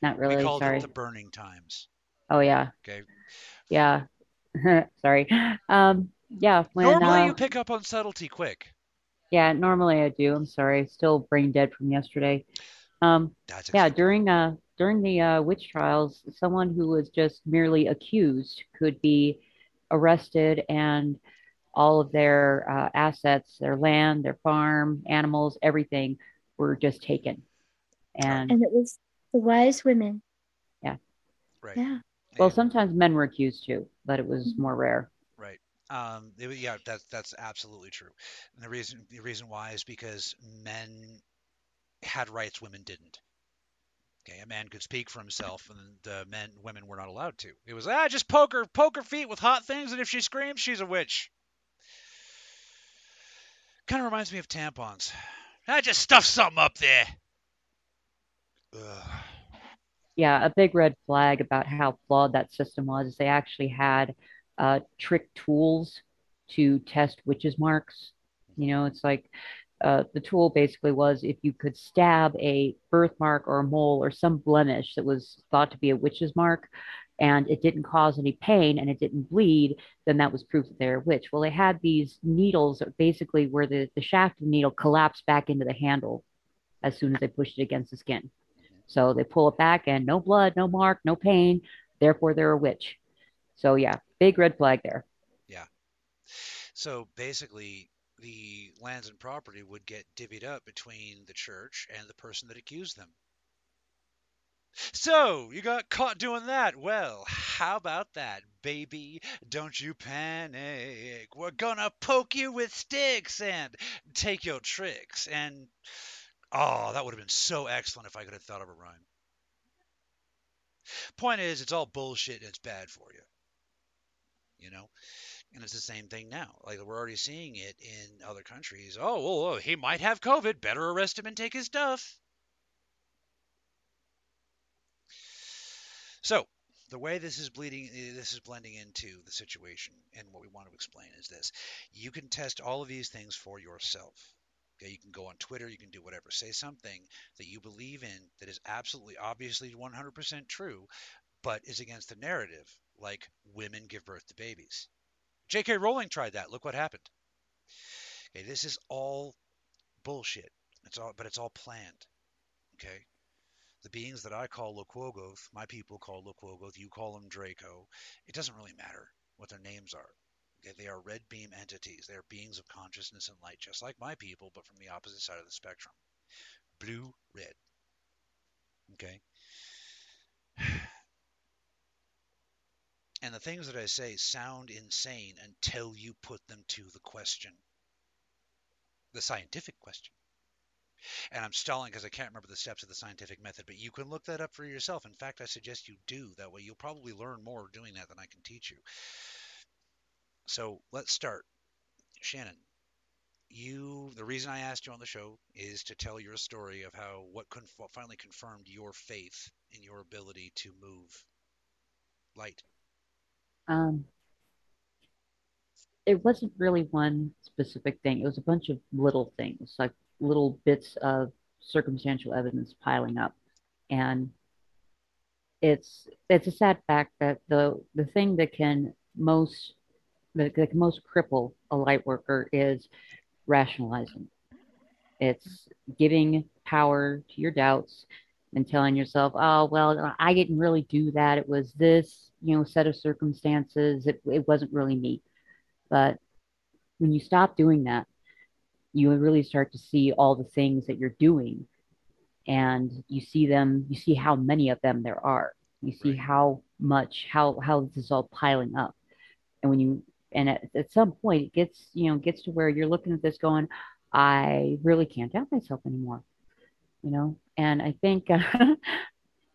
not really we called sorry. it the burning times. Oh yeah, Okay. yeah. sorry. Um, yeah. When Normally uh, you pick up on subtlety quick. Yeah, normally I do. I'm sorry. Still brain dead from yesterday. Um, That's yeah. acceptable. During uh during the uh, witch trials, someone who was just merely accused could be arrested and all of their uh, assets, their land, their farm, animals, everything were just taken. And And it was the wise women. Right. Yeah. well, sometimes men were accused too, but it was Mhm. more rare. Um, it- yeah, that's that's absolutely true. And the reason the reason why is because men had rights women didn't. Okay, a man could speak for himself, and the men women were not allowed to. It was ah, just poke her, poke her feet with hot things, and if she screams, she's a witch. Kind of reminds me of tampons. I just stuff something up there. Ugh. Yeah, a big red flag about how flawed that system was. They actually had uh, trick tools to test witches' marks. You know, it's like uh, the tool basically was if you could stab a birthmark or a mole or some blemish that was thought to be a witch's mark and it didn't cause any pain and it didn't bleed, then that was proof that they're a witch. Well, they had these needles that basically where the, the shaft of the needle collapsed back into the handle as soon as they pushed it against the skin. So they pull it back and no blood, no mark, no pain. Therefore, they're a witch. So yeah, big red flag there. Yeah. So basically, the lands and property would get divvied up between the church and the person that accused them. So, you got caught doing that. Well, how about that, baby? Don't you panic. We're gonna poke you with sticks and take your tricks. And, oh, that would have been so excellent if I could have thought of a rhyme. Point is, it's all bullshit and it's bad for you. You know? And it's the same thing now. Like we're already seeing it in other countries. Oh, well, oh, he might have COVID. Better arrest him and take his stuff. So the way this is bleeding, this is blending into the situation, and what we want to explain is this: you can test all of these things for yourself. Okay, you can go on Twitter, you can do whatever. Say something that you believe in that is absolutely, obviously, 100% true, but is against the narrative, like women give birth to babies. J.K. Rowling tried that. Look what happened. Okay, this is all bullshit. It's all, but it's all planned. Okay, the beings that I call Loquogoth, my people call Loquogoth, you call them Draco. It doesn't really matter what their names are. Okay, they are red beam entities. They are beings of consciousness and light, just like my people, but from the opposite side of the spectrum. Blue, red. Okay. And the things that I say sound insane until you put them to the question, the scientific question. And I'm stalling because I can't remember the steps of the scientific method, but you can look that up for yourself. In fact, I suggest you do. That way, you'll probably learn more doing that than I can teach you. So let's start. Shannon, you, the reason I asked you on the show is to tell your story of how what conf- what finally confirmed your faith in your ability to move light. Um, it wasn't really one specific thing. It was a bunch of little things, like little bits of circumstantial evidence piling up. And it's it's a sad fact that the the thing that can most that, that can most cripple a light worker is rationalizing. It's giving power to your doubts and telling yourself, oh, well, I didn't really do that. It was this, you know, set of circumstances. It, it wasn't really me. But when you stop doing that, you really start to see all the things that you're doing and you see them, you see how many of them there are. You see Right. how much, how, how this is all piling up. And when you, and at, at some point it gets, you know, gets to where you're looking at this going, I really can't doubt myself anymore, you know? And I think, uh,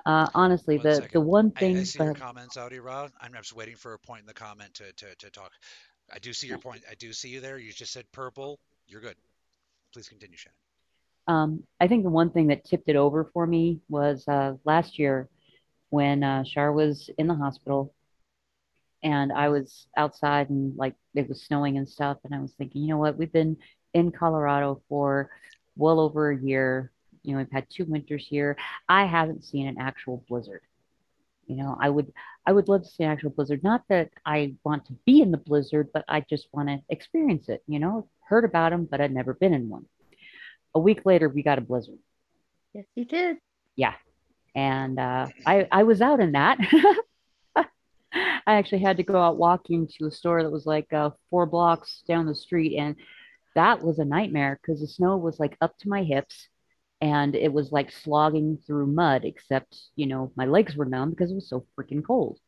honestly, One the, second. the one thing, I see your but- comments, Audi Rod. I'm just waiting for a point in the comment to, to, to talk. I do see your point. I do see you there. You just said purple. You're good. Please continue, Shannon. Um, I think the one thing that tipped it over for me was uh, last year when uh, Shar was in the hospital and I was outside and like it was snowing and stuff. And I was thinking, you know what? We've been in Colorado for well over a year. You know, we've had two winters here. I haven't seen an actual blizzard. You know, I would I would love to see an actual blizzard. Not that I want to be in the blizzard, but I just want to experience it. You know, heard about them, but I'd never been in one. A week later, we got a blizzard. Yes, you did. Yeah, and uh, I I was out in that. I actually had to go out walking to a store that was like uh, four blocks down the street, and that was a nightmare because the snow was like up to my hips, and it was like slogging through mud. Except you know my legs were numb because it was so freaking cold,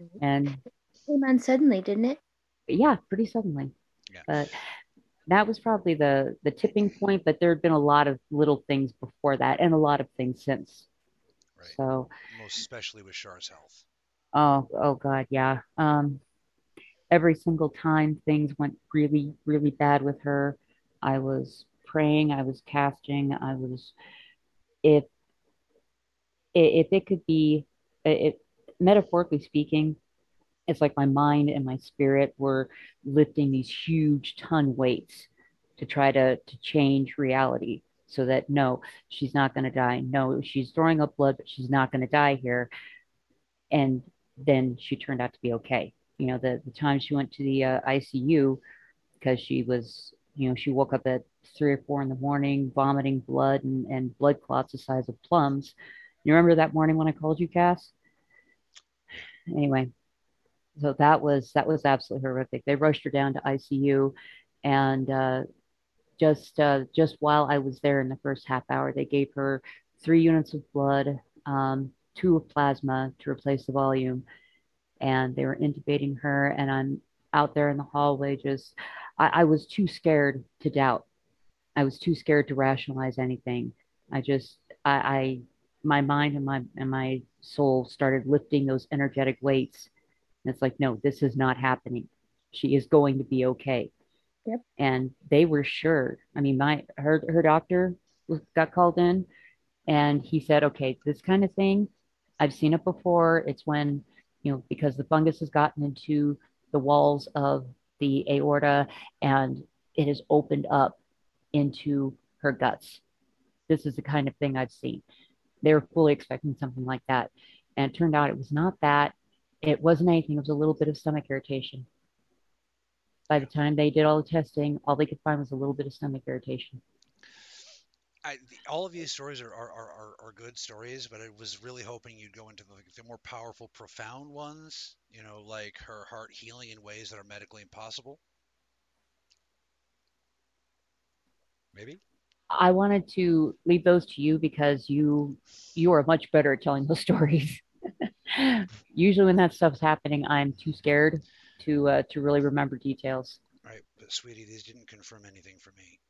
Mhm. and Came on suddenly, didn't it? yeah, pretty suddenly. Yeah. But that was probably the the tipping point. But there had been a lot of little things before that, and a lot of things since. Right. So Most especially with Char's health. Oh, oh God, yeah. Um, every single time things went really, really bad with her, I was praying, I was casting, I was, if if it could be, it metaphorically speaking, it's like my mind and my spirit were lifting these huge ton weights to try to to change reality so that no, she's not going to die. No, she's throwing up blood, but she's not going to die here. And then she turned out to be okay. You know, the the time she went to the uh, ICU because she was, you know, she woke up at three or four in the morning, vomiting blood and, and blood clots the size of plums. You remember that morning when I called you, Cass? Anyway, so that was that was absolutely horrific. They rushed her down to ICU, and uh, just uh, just while I was there in the first half hour, they gave her three units of blood, um, two of plasma to replace the volume, and they were intubating her. And I'm out there in the hallway, just I, I was too scared to doubt. I was too scared to rationalize anything. I just I, I my mind and my and my soul started lifting those energetic weights. And it's like, no, this is not happening. She is going to be okay. Yep. And they were sure. I mean, my her her doctor was, got called in, and he said, okay, this kind of thing, I've seen it before. It's when you know because the fungus has gotten into the walls of the aorta and it has opened up into her guts. This is the kind of thing I've seen. They were fully expecting something like that. And it turned out it was not that. It wasn't anything. It was a little bit of stomach irritation. By the time they did all the testing, all they could find was a little bit of stomach irritation. I, the, all of these stories are, are, are, are, good stories, but I was really hoping you'd go into the, the more powerful, profound ones. You know, like her heart healing in ways that are medically impossible. Maybe. I wanted to leave those to you because you you are much better at telling those stories. Usually, when that stuff's happening, I'm too scared to uh, to really remember details. Right, but sweetie, these didn't confirm anything for me.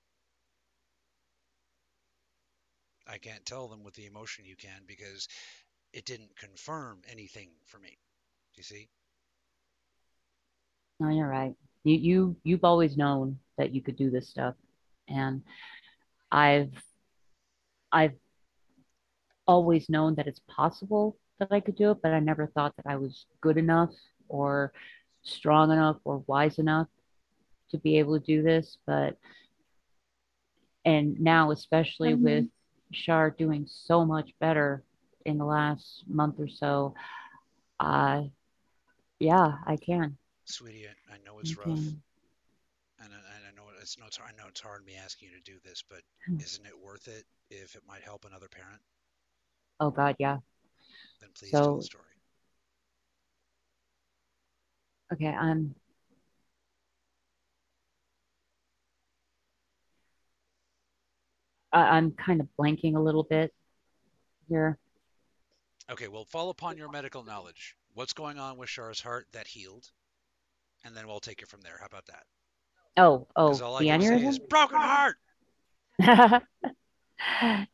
I can't tell them with the emotion you can because it didn't confirm anything for me. Do you see? No, you're right. You you you've always known that you could do this stuff, and I've I've always known that it's possible that I could do it, but I never thought that I was good enough or strong enough or wise enough to be able to do this. But and now, especially Mhm. with Shar doing so much better in the last month or so, uh, yeah, I can. Sweetie, I, know it's I rough, can. and I, and I know it's no, I know it's hard me asking you to do this, but Hmm. isn't it worth it if it might help another parent? Oh God, yeah. Then please tell the story. Okay, I'm. I'm kind of blanking a little bit here. Okay, well, fall upon your medical knowledge. What's going on with Char's heart that healed? And then we'll take it from there. How about that? Oh, oh, Because all I the aneurysm. is broken heart.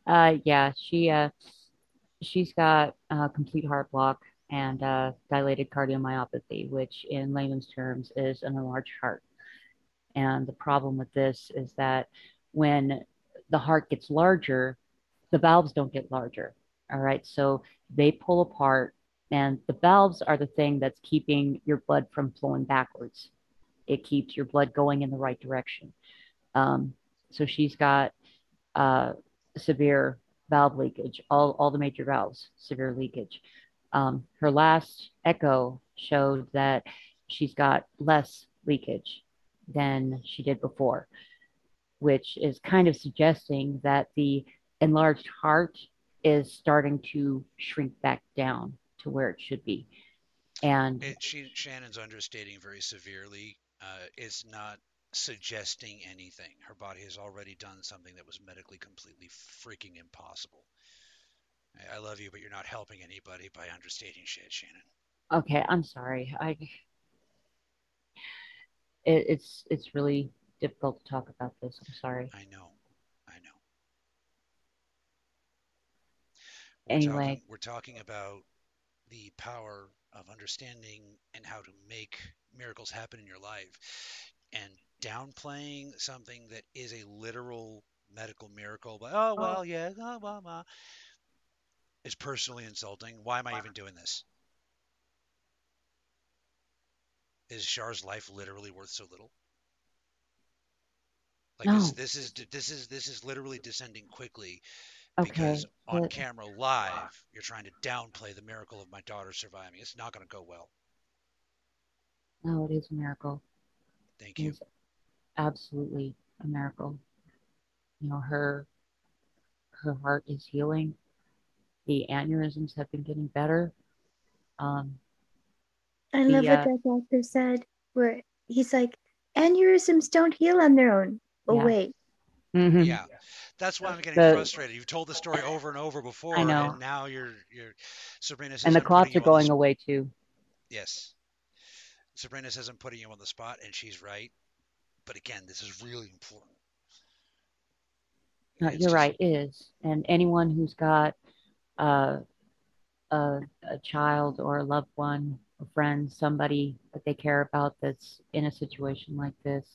uh, yeah, she uh, she's got uh, complete heart block and uh, dilated cardiomyopathy, which in layman's terms is an enlarged heart. And the problem with this is that when the heart gets larger, the valves don't get larger. All right, so they pull apart And the valves are the thing that's keeping your blood from flowing backwards. It keeps your blood going in the right direction. Um, so she's got uh, severe valve leakage, all, all the major valves, severe leakage. Um, her last echo showed that she's got less leakage than she did before, which is kind of suggesting that the enlarged heart is starting to shrink back down to where it should be. And It, she, Shannon's understating very severely. Uh, it's not suggesting anything. Her body has already done something that was medically completely freaking impossible. I- I love you, but you're not helping anybody by understating shit, Shannon. okay, I'm sorry. I it, it's it's really difficult to talk about this. I'm sorry. I know. I know. We're Anyway, talking, we're talking about the power of understanding and how to make miracles happen in your life. And downplaying something that is a literal medical miracle, but oh, oh. well, yeah, blah, blah, blah, is personally insulting. Why am I even doing this? Is Char's life literally worth so little? Like this, No. this is this is this is literally descending quickly okay. because on but- camera live you're trying to downplay the miracle of my daughter surviving. It's not going to go well. No, it is a miracle. Thank It you. is absolutely a miracle. You know, her her heart is healing. The aneurysms have been getting better. Um, I The, love what uh, that doctor said, where he's like, aneurysms don't heal on their own. Oh, Yeah. wait. mhm. Yeah, that's why I'm getting The- frustrated. You've told the story over and over before, I know. and now you're you're Sabrina says And the I'm clots putting are you on the going away too. Yes. Sabrina says I'm putting you on the spot, and she's right. But again, this is really important. No, you're just- right, it is. And anyone who's got uh, a, a child or a loved one, a friend, somebody that they care about that's in a situation like this,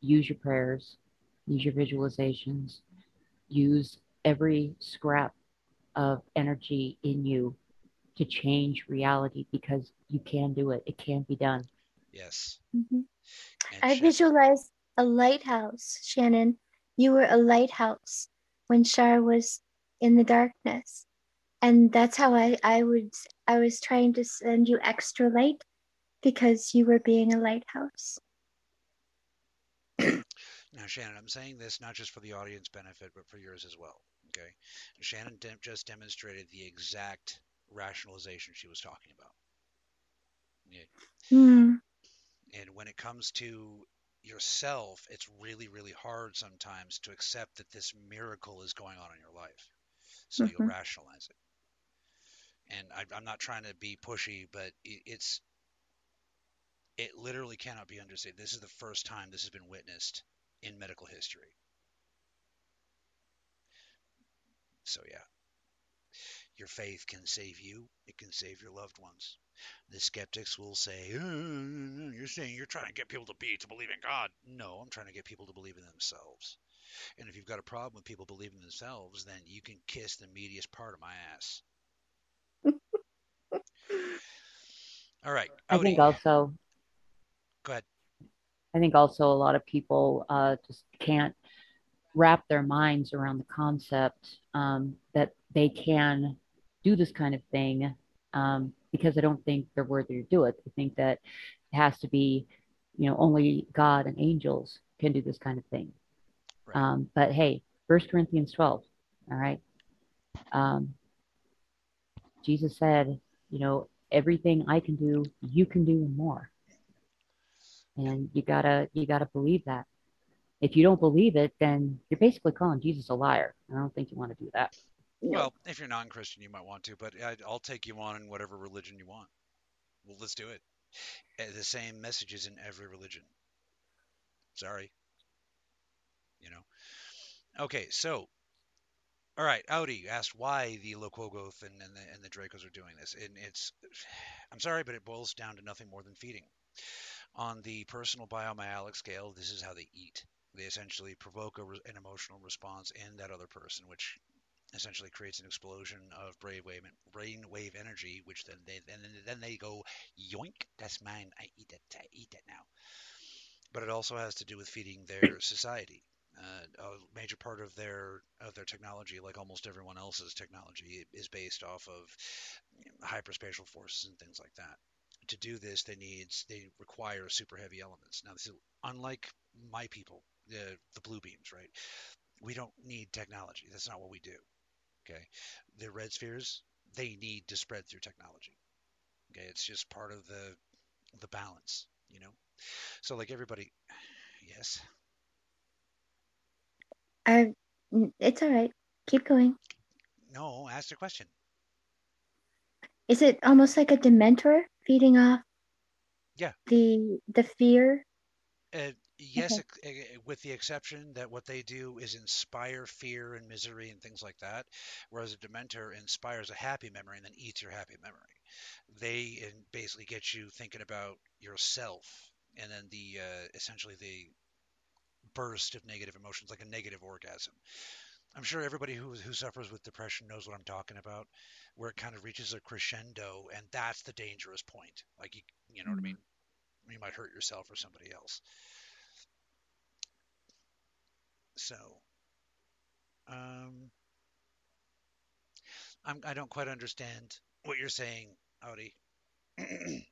use your prayers, use your visualizations, use every scrap of energy in you to change reality because you can do it. It can be done. Yes. Mhm. I Shan- visualized a lighthouse, Shannon. You were a lighthouse when Shar was in the darkness. And that's how I, I would I was trying to send you extra light because you were being a lighthouse. Now, Shannon, I'm saying this not just for the audience benefit, but for yours as well. Okay. Shannon de- just demonstrated the exact rationalization she was talking about. Hmm. And when it comes to yourself, it's really, really hard sometimes to accept that this miracle is going on in your life. So you'll Mhm. rationalize it. And I, I'm not trying to be pushy, but it, it's it literally cannot be understated. This is the first time this has been witnessed in medical history. So yeah, your faith can save you. It can save your loved ones. The skeptics will say, "Uh, "You're saying you're trying to get people to be to believe in God." No, I'm trying to get people to believe in themselves. And if you've got a problem with people believing in themselves, then you can kiss the meatiest part of my ass. All right, I think Odie, also go ahead. I think also a lot of people uh, just can't wrap their minds around the concept um, that they can do this kind of thing um, because they don't think they're worthy to do it. They think that it has to be, you know, only God and angels can do this kind of thing. Right. Um, but hey, First Corinthians 12, all right. Um, Jesus said, you know, everything I can do, you can do and more and you gotta you gotta believe that if you don't believe it then you're basically calling jesus a liar i don't think you want to do that No. Well, if you're non-Christian, you might want to, but I, I'll take you on in whatever religion you want. Well, let's do it. Uh, The same messages in every religion. Sorry. You know. Okay, so, all right, Audi asked why the Loquogoth and, and the and the Dracos are doing this, and it's, I'm sorry, but it boils down to nothing more than feeding. On the personal biomyalic scale, this is how they eat. They essentially provoke a, re- an emotional response in that other person, which essentially creates an explosion of brainwave brainwave energy, which then they and then they go yoink, that's mine. I eat it. I eat it now. But it also has to do with feeding their society. Uh, a major part of their of their technology, like almost everyone else's technology, is based off of hyperspatial forces and things like that. To do this, they need they require super heavy elements. Now, this is unlike my people, the the blue beams, right? We don't need technology. That's not what we do. Okay, the red spheres they need to spread through technology. Okay, it's just part of the the balance, you know. So like everybody, yes. I, it's all right. Keep going. No, ask the question. Is it almost like a dementor feeding off? Yeah. The the fear. Uh, yes, okay. with the exception that what they do is inspire fear and misery and things like that, whereas a dementor inspires a happy memory and then eats your happy memory. They basically get you thinking about yourself, and then the uh, essentially the burst of negative emotions, like a negative orgasm. I'm sure everybody who who suffers with depression knows what I'm talking about, where it kind of reaches a crescendo, and that's the dangerous point. Like you, you know mm-hmm. what I mm-hmm. mean? You might hurt yourself or somebody else. So, um, I'm, I don't quite understand what you're saying, Audi.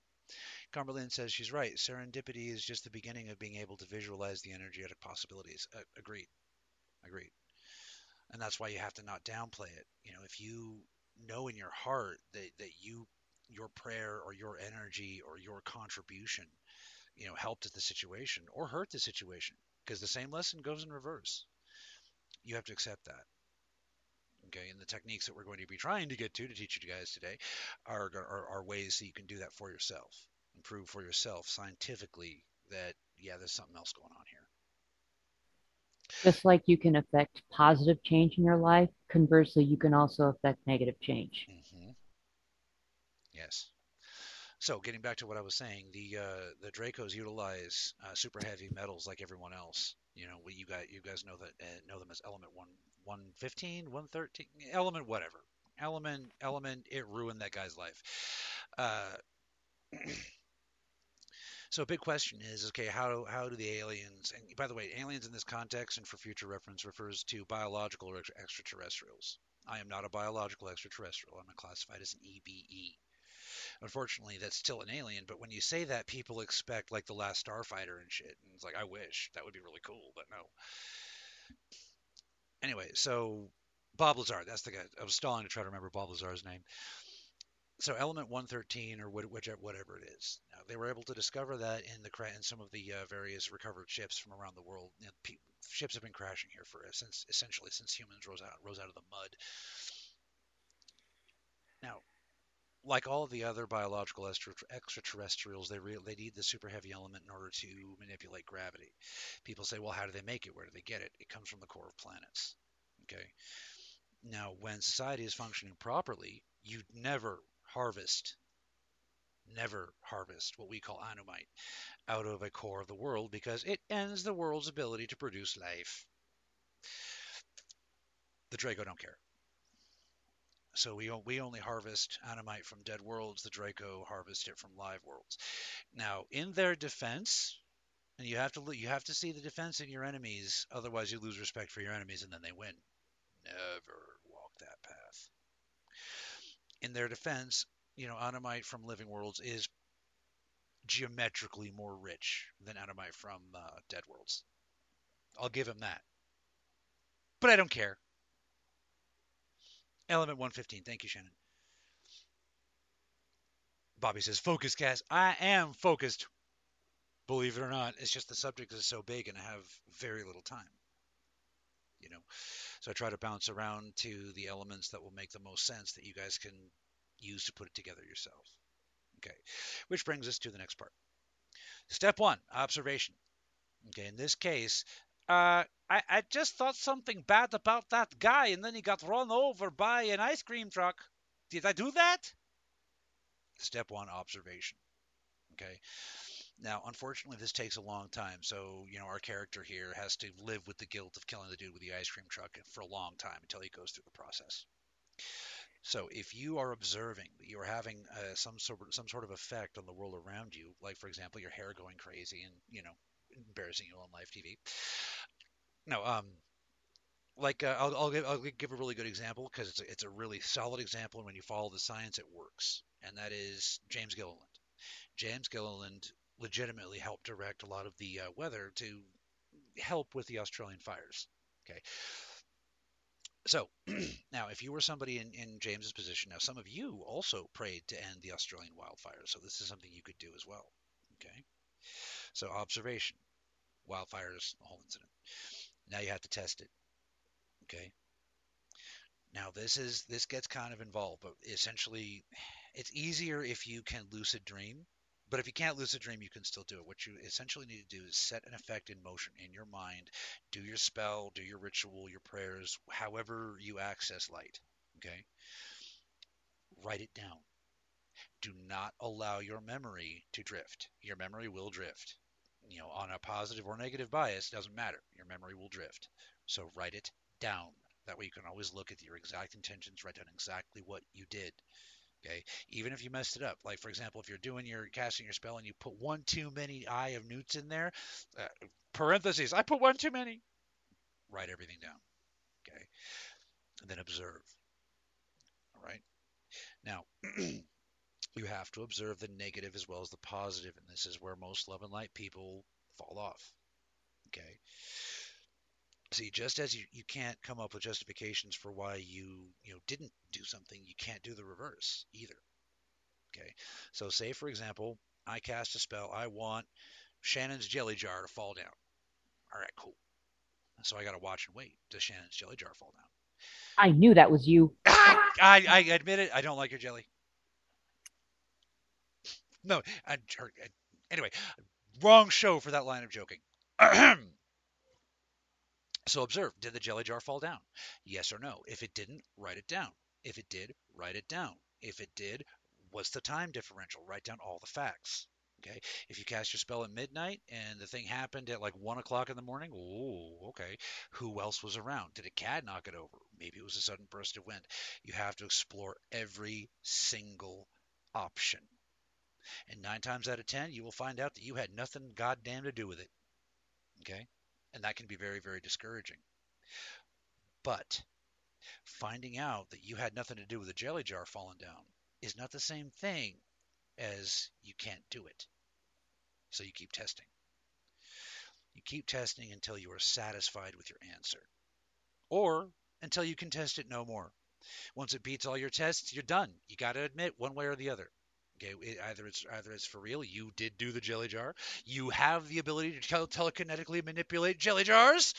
Cumberland says she's right. Serendipity is just the beginning of being able to visualize the energetic possibilities. Uh, agreed. Agreed. And that's why you have to not downplay it. You know, if you know in your heart that, that you your prayer or your energy or your contribution, you know, helped the situation or hurt the situation, because the same lesson goes in reverse. You have to accept that. Okay, and the techniques that we're going to be trying to get to to teach you guys today are, are, are ways that you can do that for yourself and prove for yourself scientifically that yeah, there's something else going on here. Just like you can affect positive change in your life, conversely, you can also affect negative change. Mm-hmm. Yes. So, getting back to what I was saying, the uh, the Dracos utilize uh, super heavy metals like everyone else. You know, you got you guys know that uh, know them as element one one fifteen, one thirteen, element whatever, element element. It ruined that guy's life. So a big question is, okay, how how do the aliens? And by the way, aliens in this context and for future reference refers to biological or extraterrestrials. I am not a biological extraterrestrial. I'm classified as an EBE. Unfortunately, that's still an alien. But when you say that, people expect like the last Starfighter and shit. And it's like, I wish that would be really cool, but no. Anyway, so Bob Lazar, that's the guy. I was stalling to try to remember Bob Lazar's name so element 113 or whatever it is. Now, they were able to discover that in the in some of the uh, various recovered ships from around the world you know, pe- ships have been crashing here for since essentially since humans rose out rose out of the mud. Now like all of the other biological extra- extraterrestrials they re- they need the super heavy element in order to manipulate gravity. People say well how do they make it? Where do they get it? It comes from the core of planets. Okay? Now when society is functioning properly you'd never harvest, never harvest what we call anomite out of a core of the world because it ends the world's ability to produce life. The Draco don't care. So we, we only harvest anomite from dead worlds. The Draco harvest it from live worlds. Now, in their defense, and you have to you have to see the defense in your enemies, otherwise you lose respect for your enemies and then they win. Never in their defense, you know, Anomite from Living Worlds is geometrically more rich than Anomite from uh, Dead Worlds. I'll give him that. But I don't care. Element 115. Thank you, Shannon. Bobby says, focus, Cass. I am focused. Believe it or not, it's just the subject is so big and I have very little time. You know, so I try to bounce around to the elements that will make the most sense that you guys can use to put it together yourself. Okay, which brings us to the next part. Step one, observation. Okay, in this case, uh, I, I just thought something bad about that guy, and then he got run over by an ice cream truck. Did I do that? Step one, observation. Okay. Now, unfortunately, this takes a long time. So, you know, our character here has to live with the guilt of killing the dude with the ice cream truck for a long time until he goes through the process. So, if you are observing that you are having uh, some sort of, some sort of effect on the world around you, like for example, your hair going crazy and you know embarrassing you on live TV. No, um, like uh, I'll, I'll, give, I'll give a really good example because it's a, it's a really solid example, and when you follow the science, it works. And that is James Gilliland. James Gilliland legitimately helped direct a lot of the uh, weather to help with the Australian fires. Okay. So now, if you were somebody in, in James's position, now some of you also prayed to end the Australian wildfires, so this is something you could do as well. Okay. So observation, wildfires, the whole incident. Now you have to test it. Okay. Now this is this gets kind of involved, but essentially, it's easier if you can lucid dream but if you can't lucid dream, you can still do it. What you essentially need to do is set an effect in motion in your mind, do your spell, do your ritual, your prayers, however you access light. Okay? Write it down. Do not allow your memory to drift. Your memory will drift. You know, on a positive or negative bias, doesn't matter. Your memory will drift. So write it down. That way you can always look at your exact intentions, write down exactly what you did. Okay, even if you messed it up, like for example, if you're doing your casting your spell and you put one too many eye of newts in there, uh, parentheses, I put one too many. Write everything down. Okay, and then observe. All right. Now, you have to observe the negative as well as the positive, and this is where most love and light people fall off. Okay. See, just as you, you can't come up with justifications for why you you know didn't do something, you can't do the reverse either. Okay. So say for example, I cast a spell, I want Shannon's jelly jar to fall down. All right, cool. So I got to watch and wait. Does Shannon's jelly jar fall down? I knew that was you. I, I admit it. I don't like your jelly. No, I, er, anyway, wrong show for that line of joking. So observe, did the jelly jar fall down? Yes or no? If it didn't, write it down. If it did, write it down. If it did, what's the time differential? Write down all the facts. Okay. If you cast your spell at midnight and the thing happened at like one o'clock in the morning, oh, okay. Who else was around? Did a cat knock it over? Maybe it was a sudden burst of wind. You have to explore every single option. And nine times out of ten, you will find out that you had nothing goddamn to do with it. Okay and that can be very, very discouraging. But finding out that you had nothing to do with the jelly jar falling down is not the same thing as you can't do it. So you keep testing. You keep testing until you are satisfied with your answer, or until you can test it no more. Once it beats all your tests, you're done. You got to admit one way or the other. Okay, it, either it's either it's for real. You did do the jelly jar. You have the ability to tele- telekinetically manipulate jelly jars,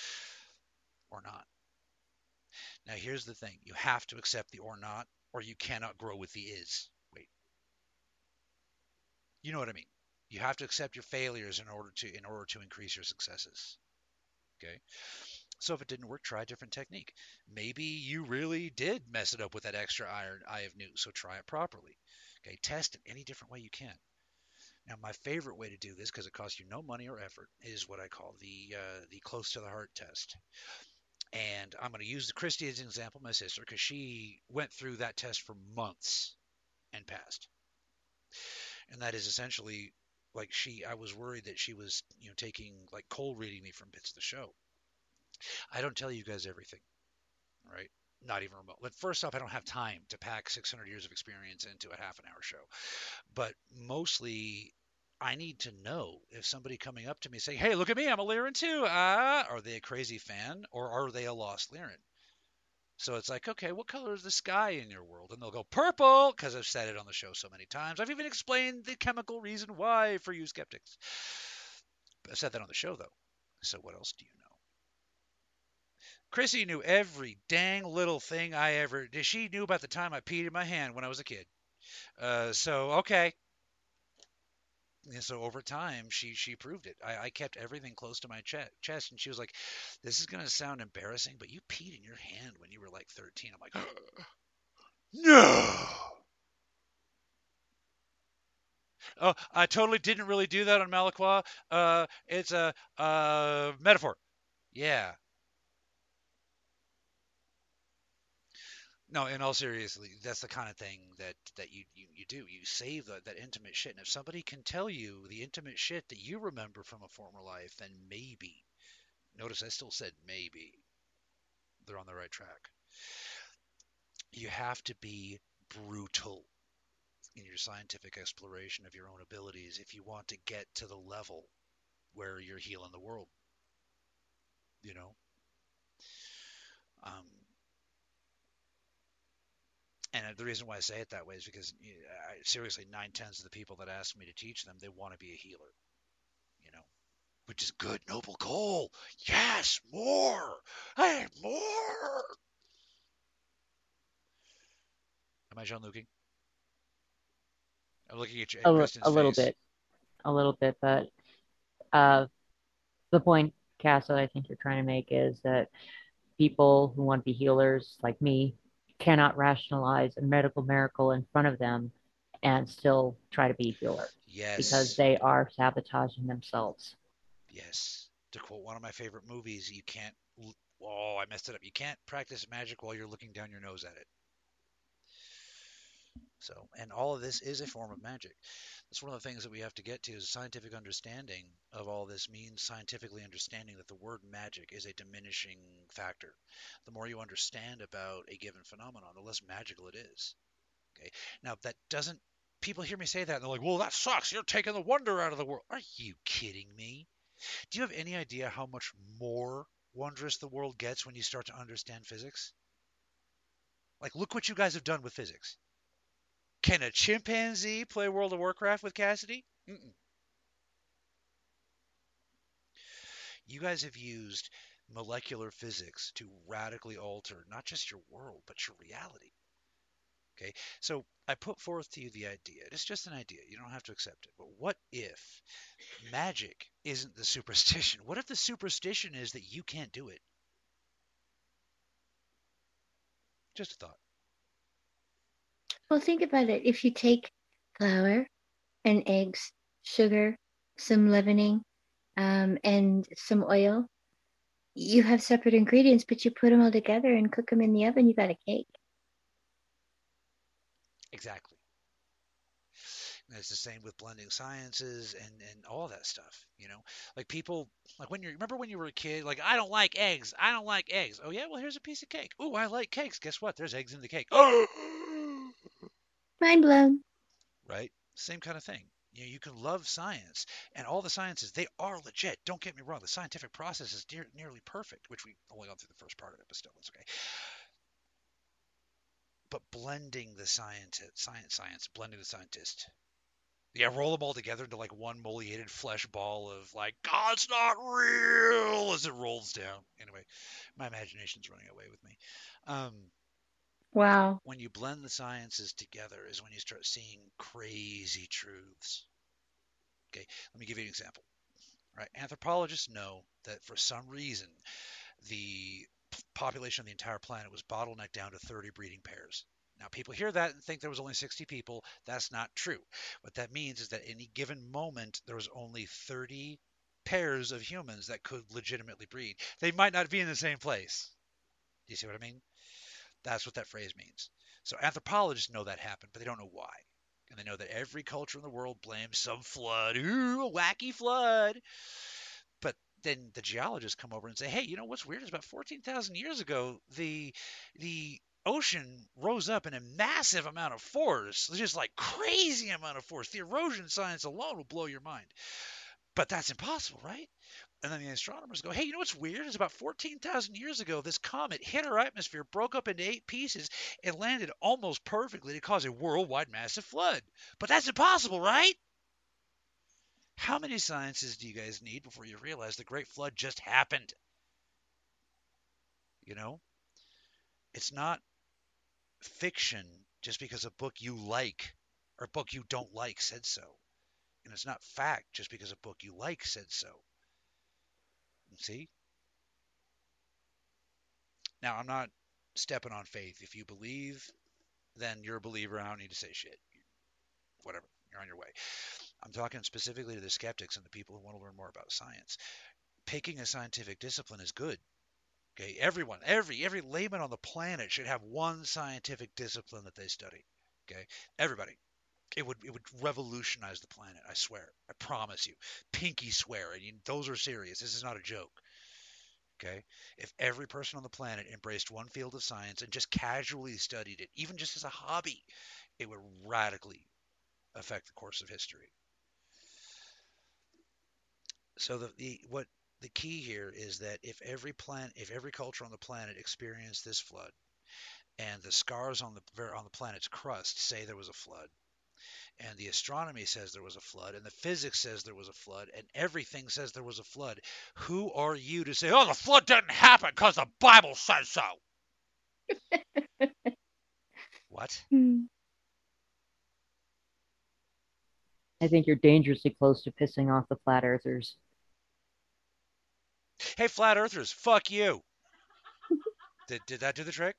or not. Now here's the thing: you have to accept the or not, or you cannot grow with the is. Wait, you know what I mean? You have to accept your failures in order to in order to increase your successes. Okay. So if it didn't work, try a different technique. Maybe you really did mess it up with that extra iron eye of newt, so try it properly. Okay, test it any different way you can. Now, my favorite way to do this, because it costs you no money or effort, is what I call the uh, the close to the heart test. And I'm going to use Christy as an example, my sister, because she went through that test for months and passed. And that is essentially like she. I was worried that she was, you know, taking like cold reading me from bits of the show. I don't tell you guys everything, right? Not even remote. But first off, I don't have time to pack 600 years of experience into a half an hour show. But mostly, I need to know if somebody coming up to me saying, "Hey, look at me, I'm a Lyran too." Ah, are they a crazy fan or are they a lost Lyran? So it's like, okay, what color is the sky in your world? And they'll go purple because I've said it on the show so many times. I've even explained the chemical reason why for you skeptics. I said that on the show though. So what else do you know? Chrissy knew every dang little thing I ever did. She knew about the time I peed in my hand when I was a kid. Uh, so okay. And so over time, she she proved it. I, I kept everything close to my ch- chest, and she was like, "This is gonna sound embarrassing, but you peed in your hand when you were like 13." I'm like, "No." oh, I totally didn't really do that on Malaqua. Uh, it's a uh, metaphor. Yeah. No, in all seriously, that's the kind of thing that that you you, you do. You save that that intimate shit, and if somebody can tell you the intimate shit that you remember from a former life, then maybe. Notice I still said maybe. They're on the right track. You have to be brutal in your scientific exploration of your own abilities if you want to get to the level where you're healing the world. You know? Um, and the reason why I say it that way is because I, seriously, nine tenths of the people that ask me to teach them, they want to be a healer. You know, which is good, noble goal. Yes, more. Hey, more. Am I John Luc? I'm looking at you. A, a little bit, a little bit, but uh, the point, Cass, that I think you're trying to make is that people who want to be healers, like me, cannot rationalize a medical miracle in front of them and still try to be healer. Yes. Because they are sabotaging themselves. Yes. To quote one of my favorite movies, you can't. Oh, I messed it up. You can't practice magic while you're looking down your nose at it. So, and all of this is a form of magic. That's one of the things that we have to get to is scientific understanding of all this means scientifically understanding that the word magic is a diminishing factor. The more you understand about a given phenomenon, the less magical it is. Okay. Now that doesn't people hear me say that and they're like, "Well, that sucks. You're taking the wonder out of the world." Are you kidding me? Do you have any idea how much more wondrous the world gets when you start to understand physics? Like, look what you guys have done with physics. Can a chimpanzee play World of Warcraft with Cassidae? Mm-mm. You guys have used molecular physics to radically alter not just your world, but your reality. Okay, so I put forth to you the idea. It's just an idea. You don't have to accept it. But what if magic isn't the superstition? What if the superstition is that you can't do it? Just a thought. Well, think about it. If you take flour and eggs, sugar, some leavening, um, and some oil, you have separate ingredients, but you put them all together and cook them in the oven, you got a cake. Exactly. And it's the same with blending sciences and, and all that stuff, you know. Like people, like when you remember when you were a kid, like I don't like eggs, I don't like eggs. Oh yeah, well here's a piece of cake. Oh, I like cakes. Guess what? There's eggs in the cake. Oh, Mind blown. right? Same kind of thing. You know, you can love science and all the sciences, they are legit. Don't get me wrong. The scientific process is near, nearly perfect, which we only gone through the first part of it, but still, it's okay. But blending the scientist, science, science, blending the scientist. Yeah, roll them all together into like one moliated flesh ball of like, God's not real as it rolls down. Anyway, my imagination's running away with me. Um, Wow. when you blend the sciences together is when you start seeing crazy truths. Okay, let me give you an example. Right, anthropologists know that for some reason the population of the entire planet was bottlenecked down to 30 breeding pairs. Now, people hear that and think there was only 60 people. That's not true. What that means is that any given moment there was only 30 pairs of humans that could legitimately breed. They might not be in the same place. Do you see what I mean? That's what that phrase means. So anthropologists know that happened, but they don't know why. And they know that every culture in the world blames some flood. Ooh, a wacky flood. But then the geologists come over and say, hey, you know what's weird is about 14,000 years ago, the the ocean rose up in a massive amount of force, just like crazy amount of force. The erosion science alone will blow your mind. But that's impossible, right? And then the astronomers go, hey, you know what's weird? It's about 14,000 years ago, this comet hit our atmosphere, broke up into eight pieces, and landed almost perfectly to cause a worldwide massive flood. But that's impossible, right? How many sciences do you guys need before you realize the Great Flood just happened? You know? It's not fiction just because a book you like or a book you don't like said so. And it's not fact just because a book you like said so. See? Now, I'm not stepping on faith. If you believe, then you're a believer. I don't need to say shit. Whatever. You're on your way. I'm talking specifically to the skeptics and the people who want to learn more about science. Picking a scientific discipline is good. Okay, everyone, every every layman on the planet should have one scientific discipline that they study. Okay, everybody. It would it would revolutionize the planet. I swear. I promise you. Pinky swear. And you, those are serious. This is not a joke. Okay, if every person on the planet embraced one field of science and just casually studied it, even just as a hobby, it would radically affect the course of history. So the, the what the key here is that if every plant, if every culture on the planet experienced this flood, and the scars on the on the planet's crust say there was a flood, and the astronomy says there was a flood, and the physics says there was a flood, and everything says there was a flood, who are you to say, "Oh, the flood didn't happen because the Bible says so"? what? Hmm. I think you're dangerously close to pissing off the flat earthers. Hey, flat earthers, fuck you. did, did that do the trick?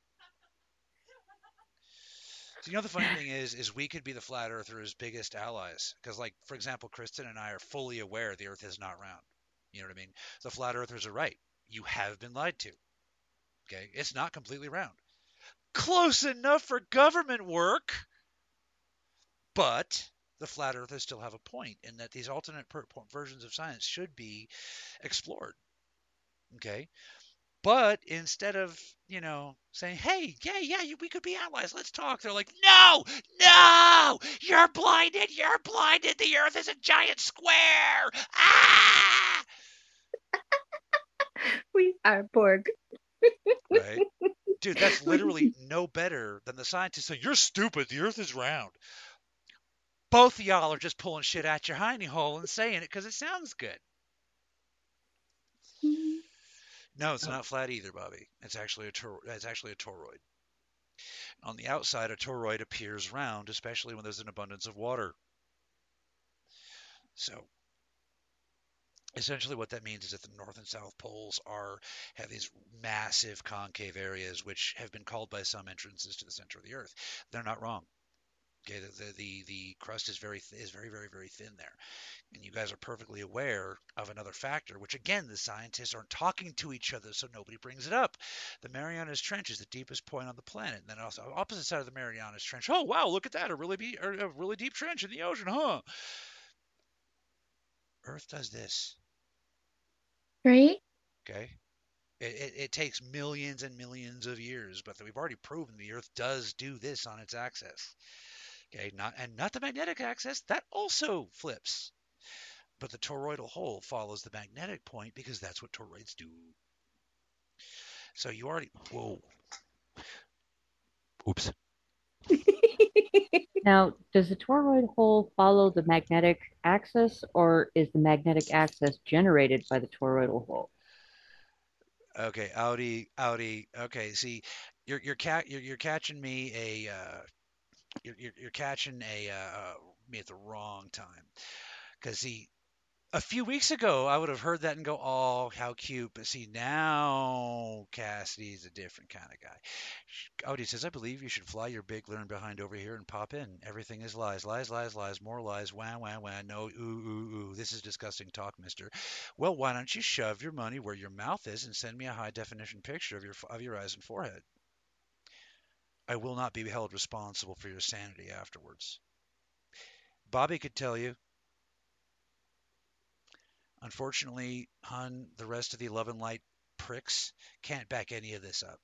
So you know the funny thing is, is we could be the flat earthers' biggest allies because, like, for example, Kristen and I are fully aware the Earth is not round. You know what I mean? The flat earthers are right. You have been lied to. Okay, it's not completely round. Close enough for government work, but the flat earthers still have a point in that these alternate per- versions of science should be explored. Okay. But instead of, you know, saying, hey, yeah, yeah, we could be allies, let's talk, they're like, no, no, you're blinded, you're blinded, the earth is a giant square. Ah! we are Borg. right? Dude, that's literally no better than the scientists saying, you're stupid, the earth is round. Both of y'all are just pulling shit out your hiney hole and saying it because it sounds good. No, it's oh. not flat either, Bobby. It's actually a tor- it's actually a toroid. On the outside, a toroid appears round, especially when there's an abundance of water. So, essentially, what that means is that the north and south poles are have these massive concave areas, which have been called by some entrances to the center of the Earth. They're not wrong. Okay, the, the the, the crust is very is very very very thin there, and you guys are perfectly aware of another factor, which again the scientists aren't talking to each other, so nobody brings it up. The Marianas Trench is the deepest point on the planet, and then also opposite side of the Marianas Trench. Oh wow, look at that, a really be er, a really deep trench in the ocean, huh? Earth does this. Right. Okay. It, it, it, takes millions and millions of years, but we've already proven the Earth does do this on its axis. Okay, not and not the magnetic axis, that also flips. But the toroidal hole follows the magnetic point because that's what toroids do. So you already whoa. Oops. now, does the toroid hole follow the magnetic axis, or is the magnetic axis generated by the toroidal hole? Okay, Audi, Audi. Okay, see, you're you're, ca- you're, you're catching me a uh, you're, you're, you're catching a uh, me at the wrong time. Because see a few weeks ago I would have heard that and go oh how cute. But see now Cassidae's a different kind of guy Audi says I believe you should fly your big learn behind over here and pop in. Everything is lies lies lies lies more lies. Wah wah wah. No ooh ooh ooh. This is disgusting talk mister. Well why don't you shove your money where your mouth is and send me a high definition picture of your of your eyes and forehead I will not be held responsible for your sanity afterwards. Bobby could tell you. Unfortunately, Hun, the rest of the 11 light pricks can't back any of this up.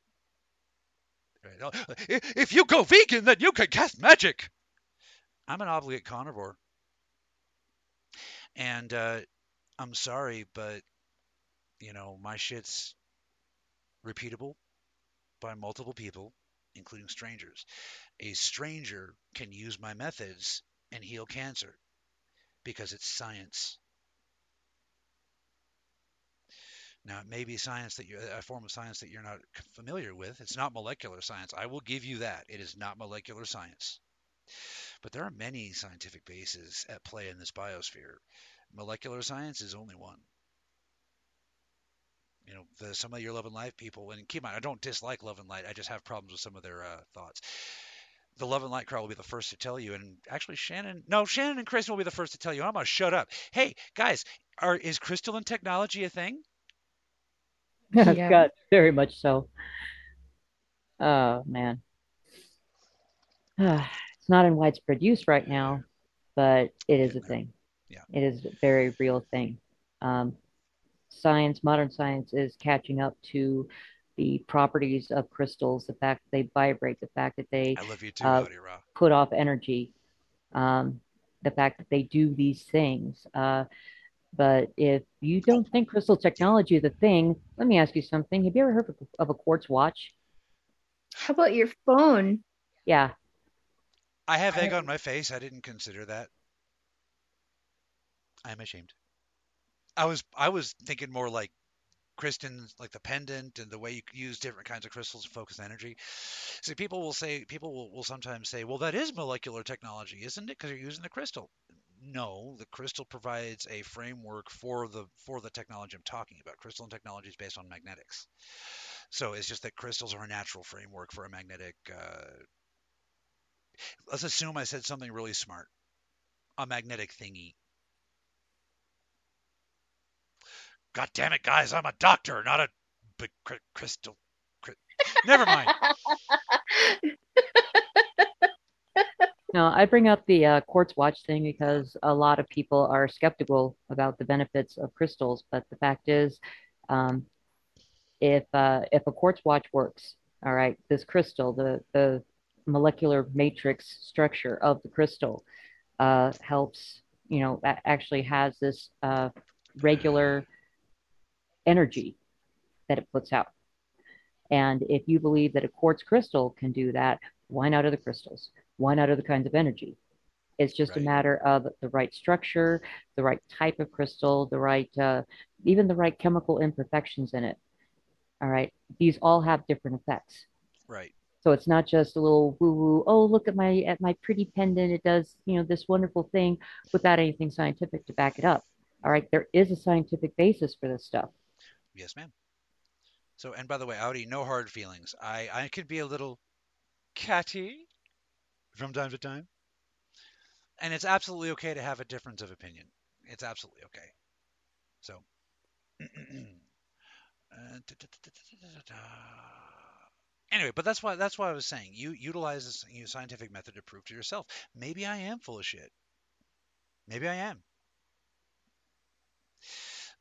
Oh, if you go vegan, then you can cast magic. I'm an obligate carnivore. And uh, I'm sorry, but, you know, my shit's repeatable by multiple people including strangers. A stranger can use my methods and heal cancer because it's science. Now, it may be science that you a form of science that you're not familiar with. It's not molecular science. I will give you that. It is not molecular science. But there are many scientific bases at play in this biosphere. Molecular science is only one you know, the, some of your Love and Light people, and keep in mind, I don't dislike Love and Light. I just have problems with some of their uh, thoughts. the Love and Light crowd will be the first to tell you, and actually Shannon, no, Shannon and Kristen will be the first to tell you. I'm gonna shut up. Hey guys, are is crystalline technology a thing? Yeah. God, very much so. Oh man. It's not in widespread use right now, but it is a thing. Yeah. It is a very real thing. Um, science, modern science is catching up to the properties of crystals, the fact that they vibrate, the fact that they I love you too, Uh, Ra. put off energy, um, the fact that they do these things. Uh, but if you don't think crystal technology is a thing, let me ask you something. Have you ever heard of, of a quartz watch? How about your phone? Yeah, I have egg I- on my face. I didn't consider that. I'm ashamed. I was I was thinking more like Kristen's, like the pendant and the way you use different kinds of crystals to focus energy. See, people will say people will, will sometimes say, well, that is molecular technology, isn't it? Because you're using the crystal. No, the crystal provides a framework for the for the technology I'm talking about. Crystalline technology is based on magnetics. So it's just that crystals are a natural framework for a magnetic. Uh, let's assume I said something really smart. A magnetic thingy. God damn it, guys! I'm a doctor, not a b- cr- crystal. Cr- Never mind. No, I bring up the uh, quartz watch thing because a lot of people are skeptical about the benefits of crystals. But the fact is, um, if uh, if a quartz watch works, all right, this crystal, the the molecular matrix structure of the crystal, uh, helps. You know, actually has this uh, regular energy that it puts out. And if you believe that a quartz crystal can do that, why not other crystals? Why not other kinds of energy? It's just Right. a matter of the right structure, the right type of crystal, the right, uh, even the right chemical imperfections in it. All right. These all have different effects. Right. So it's not just a little woo woo, oh, look at my at my pretty pendant. It does, you know, this wonderful thing without anything scientific to back it up. All right. There is a scientific basis for this stuff. Yes, ma'am. So, and by the way, Audi, no hard feelings. I I could be a little catty from time to time, and it's absolutely okay to have a difference of opinion. It's absolutely okay. So. Uh. Anyway, but that's why that's why I was saying you utilize this you know, scientific method to prove to yourself. Maybe I am full of shit. Maybe I am.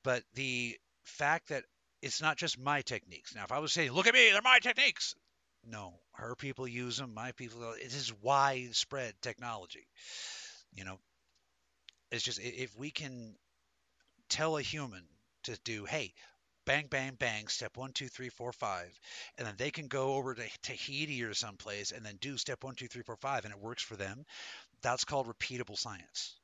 But the fact that it's not just my techniques. Now, if I was saying, "Look at me, they're my techniques," no, her people use them, my people. It is widespread technology. You know, it's just if we can tell a human to do, hey, bang, bang, bang, step one, two, three, four, five, and then they can go over to Tahiti or someplace and then do step one, two, three, four, five, and it works for them. That's called repeatable science.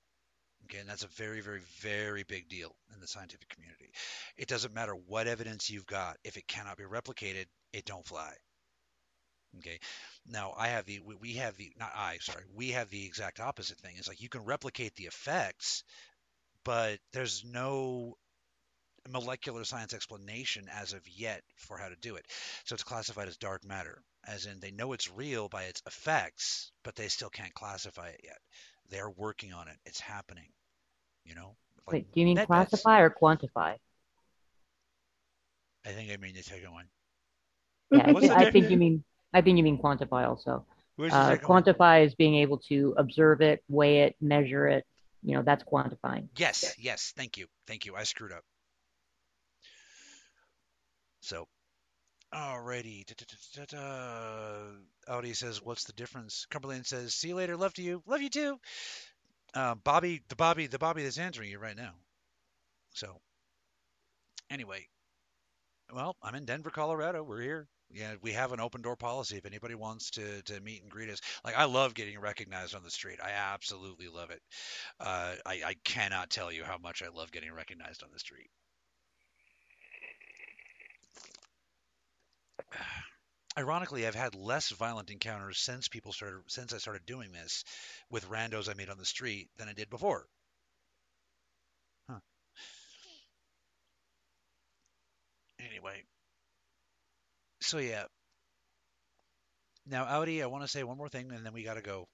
Okay, and that's a very, very, very big deal in the scientific community. It doesn't matter what evidence you've got; if it cannot be replicated, it don't fly. Okay. Now I have the we- have the not I sorry we have the exact opposite thing. It's like you can replicate the effects, but there's no molecular science explanation as of yet for how to do it. So it's classified as dark matter, as in they know it's real by its effects, but they still can't classify it yet. They're working on it. It's happening. You know. Like Wait, do you mean beds. classify or quantify? I think I mean the second one. Yeah, I, the I think you mean I think you mean quantify also. Uh, second one? quantify is being able to observe it, weigh it, measure it. You know, that's quantifying. Yes, yes. Thank you. Thank you. I screwed up. So, alrighty. Audi says, "What's the difference?" Cumberland says, "See you later. Love to you. Love you too." Uh, Bobby, the Bobby, the Bobby that's answering you right now. So, anyway, well, I'm in Denver, Colorado. We're here. Yeah, we have an open door policy. If anybody wants to to meet and greet us, like I love getting recognized on the street. I absolutely love it. Uh, I, I cannot tell you how much I love getting recognized on the street. Ironically, I've had less violent encounters since people started since I started doing this with randos I made on the street than I did before. Huh. Anyway, so yeah, Now, Audi, I want to say one more thing, and then we got to go.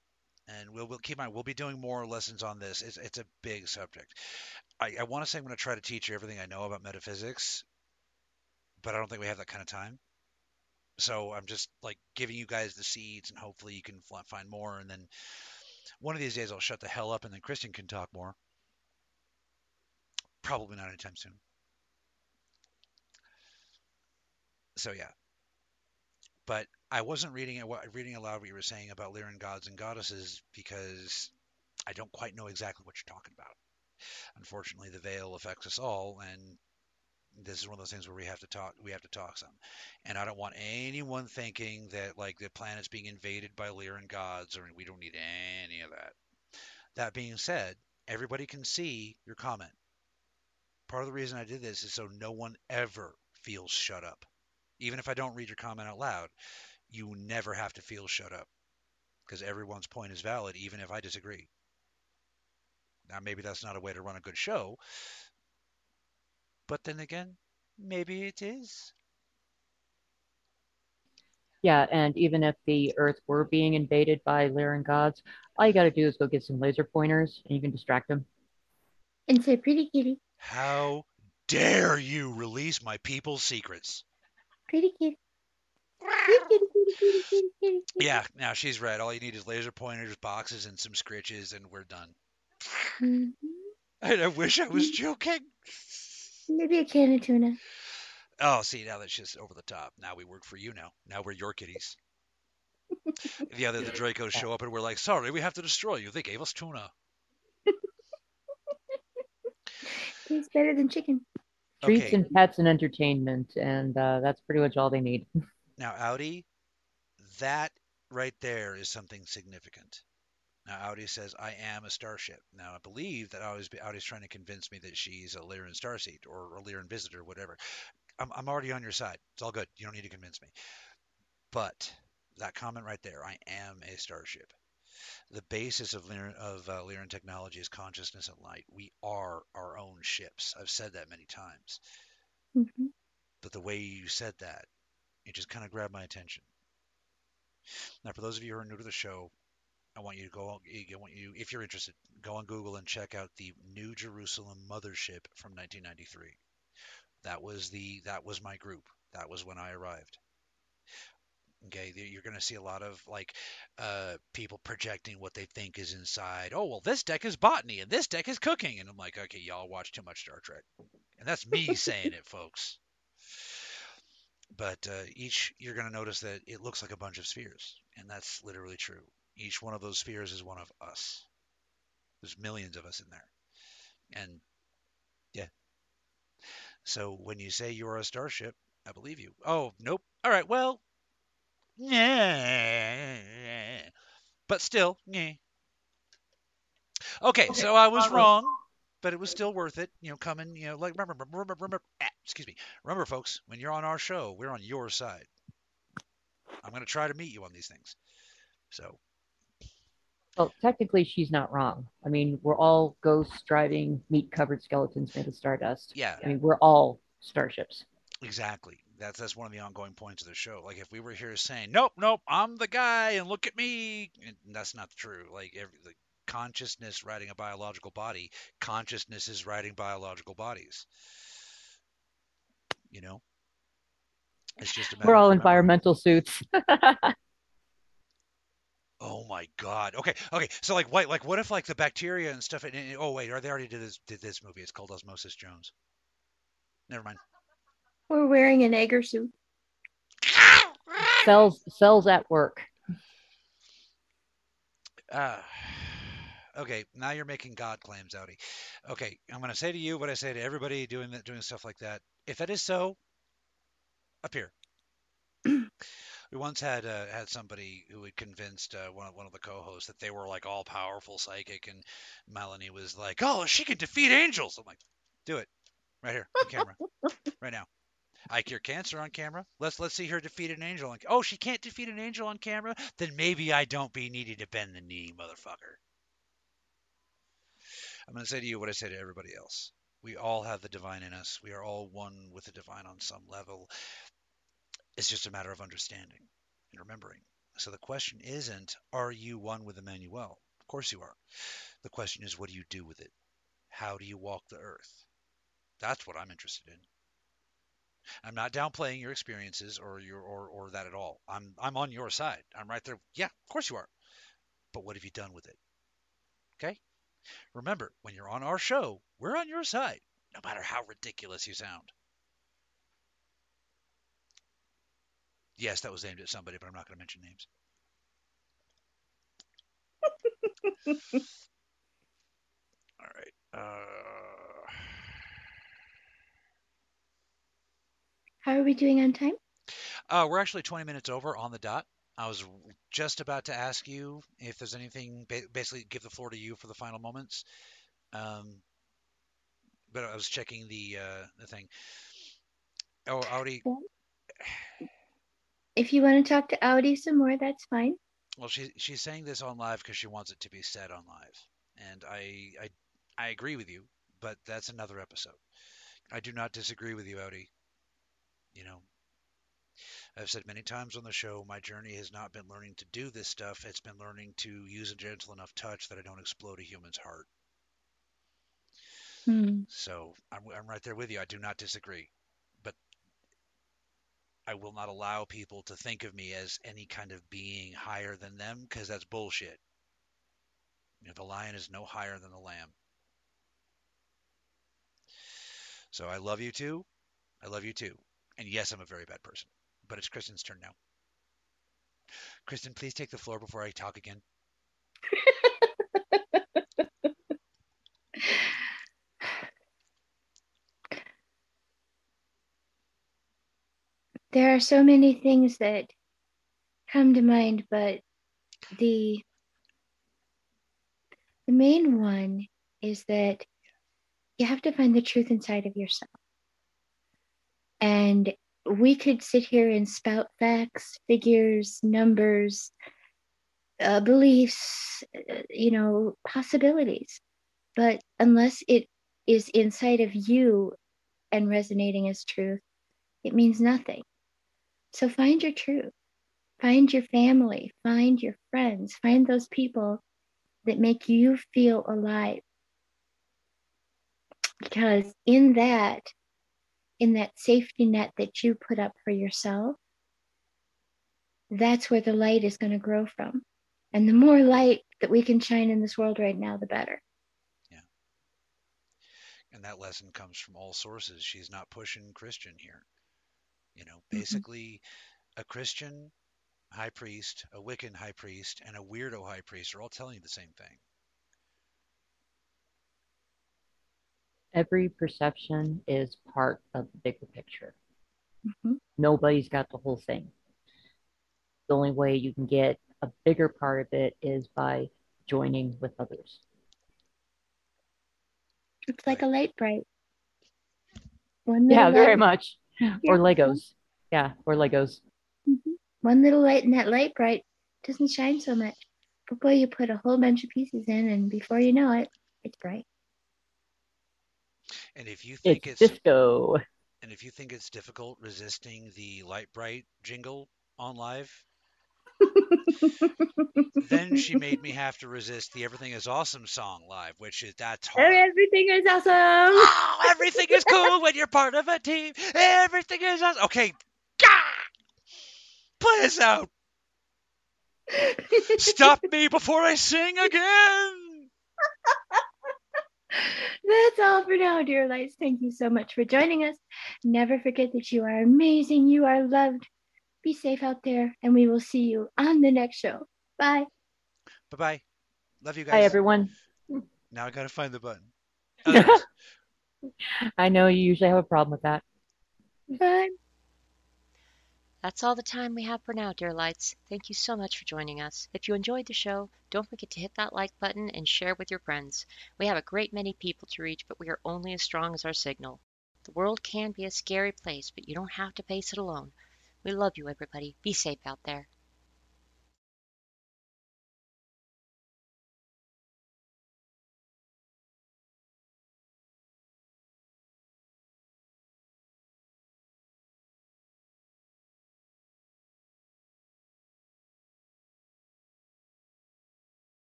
And we'll, we'll keep in mind we'll be doing more lessons on this. It's, it's a big subject. I, I want to say I'm going to try to teach you everything I know about metaphysics, but I don't think we have that kind of time. So I'm just like giving you guys the seeds, and hopefully you can find more. And then one of these days I'll shut the hell up, and then Kristen can talk more. Probably not anytime soon. So yeah, but I wasn't reading uh, it, reading aloud what you were saying about Lyran gods and goddesses because I don't quite know exactly what you're talking about. Unfortunately, the veil affects us all, and this is one of those things where we have to talk. We have to talk some, and I don't want anyone thinking that like the planet's being invaded by Lyran gods, or we don't need any of that. That being said, everybody can see your comment. Part of the reason I did this is so no one ever feels shut up. Even if I don't read your comment out loud, you never have to feel shut up because everyone's point is valid, even if I disagree. Now, maybe that's not a way to run a good show, but then again, maybe it is. Yeah, and even if the Earth were being invaded by Lyran gods, all you got to do is go get some laser pointers, and you can distract them. And say, "Pretty kitty." How dare you release my people's secrets? Pretty kitty. Kitty, kitty, kitty, kitty, kitty, kitty. Yeah, now she's right. All you need is laser pointers, boxes, and some scritches, and we're done. Mhm. And I wish I was joking. Maybe a can of tuna. Oh, see, now that's just over the top. Now we work for you now. Now we're your kitties. the other, the Dracos show up and we're like, sorry, we have to destroy you. They gave us tuna. Tastes better than chicken. Treats Okay. and pets and entertainment, and uh, that's pretty much all they need. Now, Audi, that right there is something significant. Now, Audi says, I am a starship. Now, I believe that Audi's, Audi's trying to convince me that she's a Lyran starseed or a Lyran visitor, whatever. I'm, I'm already on your side. It's all good. You don't need to convince me. But that comment right there, I am a starship. The basis of Lyran, of uh, Lyran technology is consciousness and light. We are our own ships. I've said that many times. Mhm. But the way you said that, it just kind of grabbed my attention. Now, for those of you who are new to the show, I want you to go. I want you, if you're interested, go on Google and check out the New Jerusalem Mothership from 1993. That was the that was my group. That was when I arrived. Okay, you're going to see a lot of like uh, people projecting what they think is inside. Oh well, this deck is botany and this deck is cooking, and I'm like, okay, y'all watch too much Star Trek, and that's me saying it, folks. But uh, each you're going to notice that it looks like a bunch of spheres, and that's literally true. Each one of those spheres is one of us. There's millions of us in there, and yeah. So when you say you're a starship, I believe you. Oh nope. All right. Well, yeah. But still, yeah. Okay, so I was wrong, but it was still worth it. You know, coming. You know, like remember, remember, remember. ah, excuse me. Remember, folks, when you're on our show, we're on your side. I'm going to try to meet you on these things. So Well, technically, she's not wrong. I mean, we're all ghosts driving meat-covered skeletons made of stardust. yeah, I mean, we're all starships. exactly. That's that's one of the ongoing points of the show. Like if we were here saying, "Nope, nope, I'm the guy," and look at me, and that's not true. Like every the consciousness riding a biological body, consciousness is riding biological bodies. You know, it's just a We're all environmental suits. Oh my god. Okay, okay. So like, what, like, what if like the bacteria and stuff? And, and- oh wait, are they already did this did this movie. It's called Osmosis Jones. Never mind. We're wearing an egger suit. cells, cells at work. Uh, okay, now you're making God claims, Audi. Okay, I'm gonna say to you what I say to everybody doing that, doing stuff like that. If that is so, appear. We once had uh, had somebody who had convinced uh, one of one of the co-hosts that they were like all powerful psychic, and Melanie was like, "Oh, she can defeat angels." I'm like, "Do it, right here on camera, right now." I cure cancer on camera. Let's let's see her defeat an angel. On, oh, she can't defeat an angel on camera. Then maybe I don't be needing to bend the knee, motherfucker. I'm going to say to you what I say to everybody else. We all have the divine in us. We are all one with the divine on some level. It's just a matter of understanding and remembering So the question isn't, are you one with Emmanuel? Of course you are. The question is, what do you do with it? How do you walk the earth? That's what I'm interested in. I'm not downplaying your experiences or your or, or that at all. I'm I'm on your side. I'm right there. Yeah, of course you are. But what have you done with it? Okay? Remember, when you're on our show, we're on your side, no matter how ridiculous you sound. Yes, that was aimed at somebody, but I'm not going to mention names. All right. Uh, How are we doing on time? uh, we're actually 20 minutes over on the dot. I was just about to ask you if there's anything, basically give the floor to you for the final moments. Um, but I was checking the uh, the thing. Oh, Audi. If you want to talk to Audi some more, that's fine. Well, she she's saying this on live because she wants it to be said on live, and I I I agree with you, but that's another episode. I do not disagree with you, Audi. You know, I've said many times on the show, my journey has not been learning to do this stuff. It's been learning to use a gentle enough touch that I don't explode a human's heart. Hmm. So I'm, I'm right there with you. I do not disagree. I will not allow people to think of me as any kind of being higher than them because that's bullshit. You know, the lion is no higher than the lamb. So I love you too. I love you too. And yes, I'm a very bad person. But it's Kristen's turn now. Kristen, please take the floor before I talk again. There are so many things that come to mind, but the the main one is that you have to find the truth inside of yourself. And we could sit here and spout facts, figures, numbers, uh, beliefs, uh, you know, possibilities. But unless it is inside of you and resonating as truth, it means nothing. So find your truth, find your family, find your friends, find those people that make you feel alive. Because in that, in that safety net that you put up for yourself, that's where the light is going to grow from. And the more light that we can shine in this world right now, the better. Yeah. And that lesson comes from all sources. She's not pushing Christian here. You know, Mhm. basically, a Christian high priest, a Wiccan high priest, and a weirdo high priest are all telling you the same thing. Every perception is part of the bigger picture. Mhm. Nobody's got the whole thing. The only way you can get a bigger part of it is by joining with others. It's like a Lite-Brite. One Yeah, little very light- much. Or Legos. Yeah, or Legos. Mhm. One little light in that Lite-Brite doesn't shine so much. But boy, you put a whole bunch of pieces in, and before you know it, it's bright. And if you think It's it's, disco. and if you think it's difficult resisting the Lite-Brite jingle on live, then she made me have to resist the Everything Is Awesome song live, which is that's oh, hard. Everything is awesome. Oh, everything is cool when you're part of a team. Everything is awesome. Okay, Gah! play us out. Stop me before I sing again. That's all for now, dear lights. Thank you so much for joining us. Never forget that you are amazing. You are loved. Be safe out there, and we will see you on the next show. Bye. Bye bye. Love you guys. Hi, everyone. Now I gotta find the button. Others. I know you usually have a problem with that. Bye. That's all the time we have for now, dear lights. Thank you so much for joining us. If you enjoyed the show, don't forget to hit that like button and share with your friends. We have a great many people to reach, but we are only as strong as our signal. The world can be a scary place, but you don't have to face it alone. We love you, everybody. Be safe out there.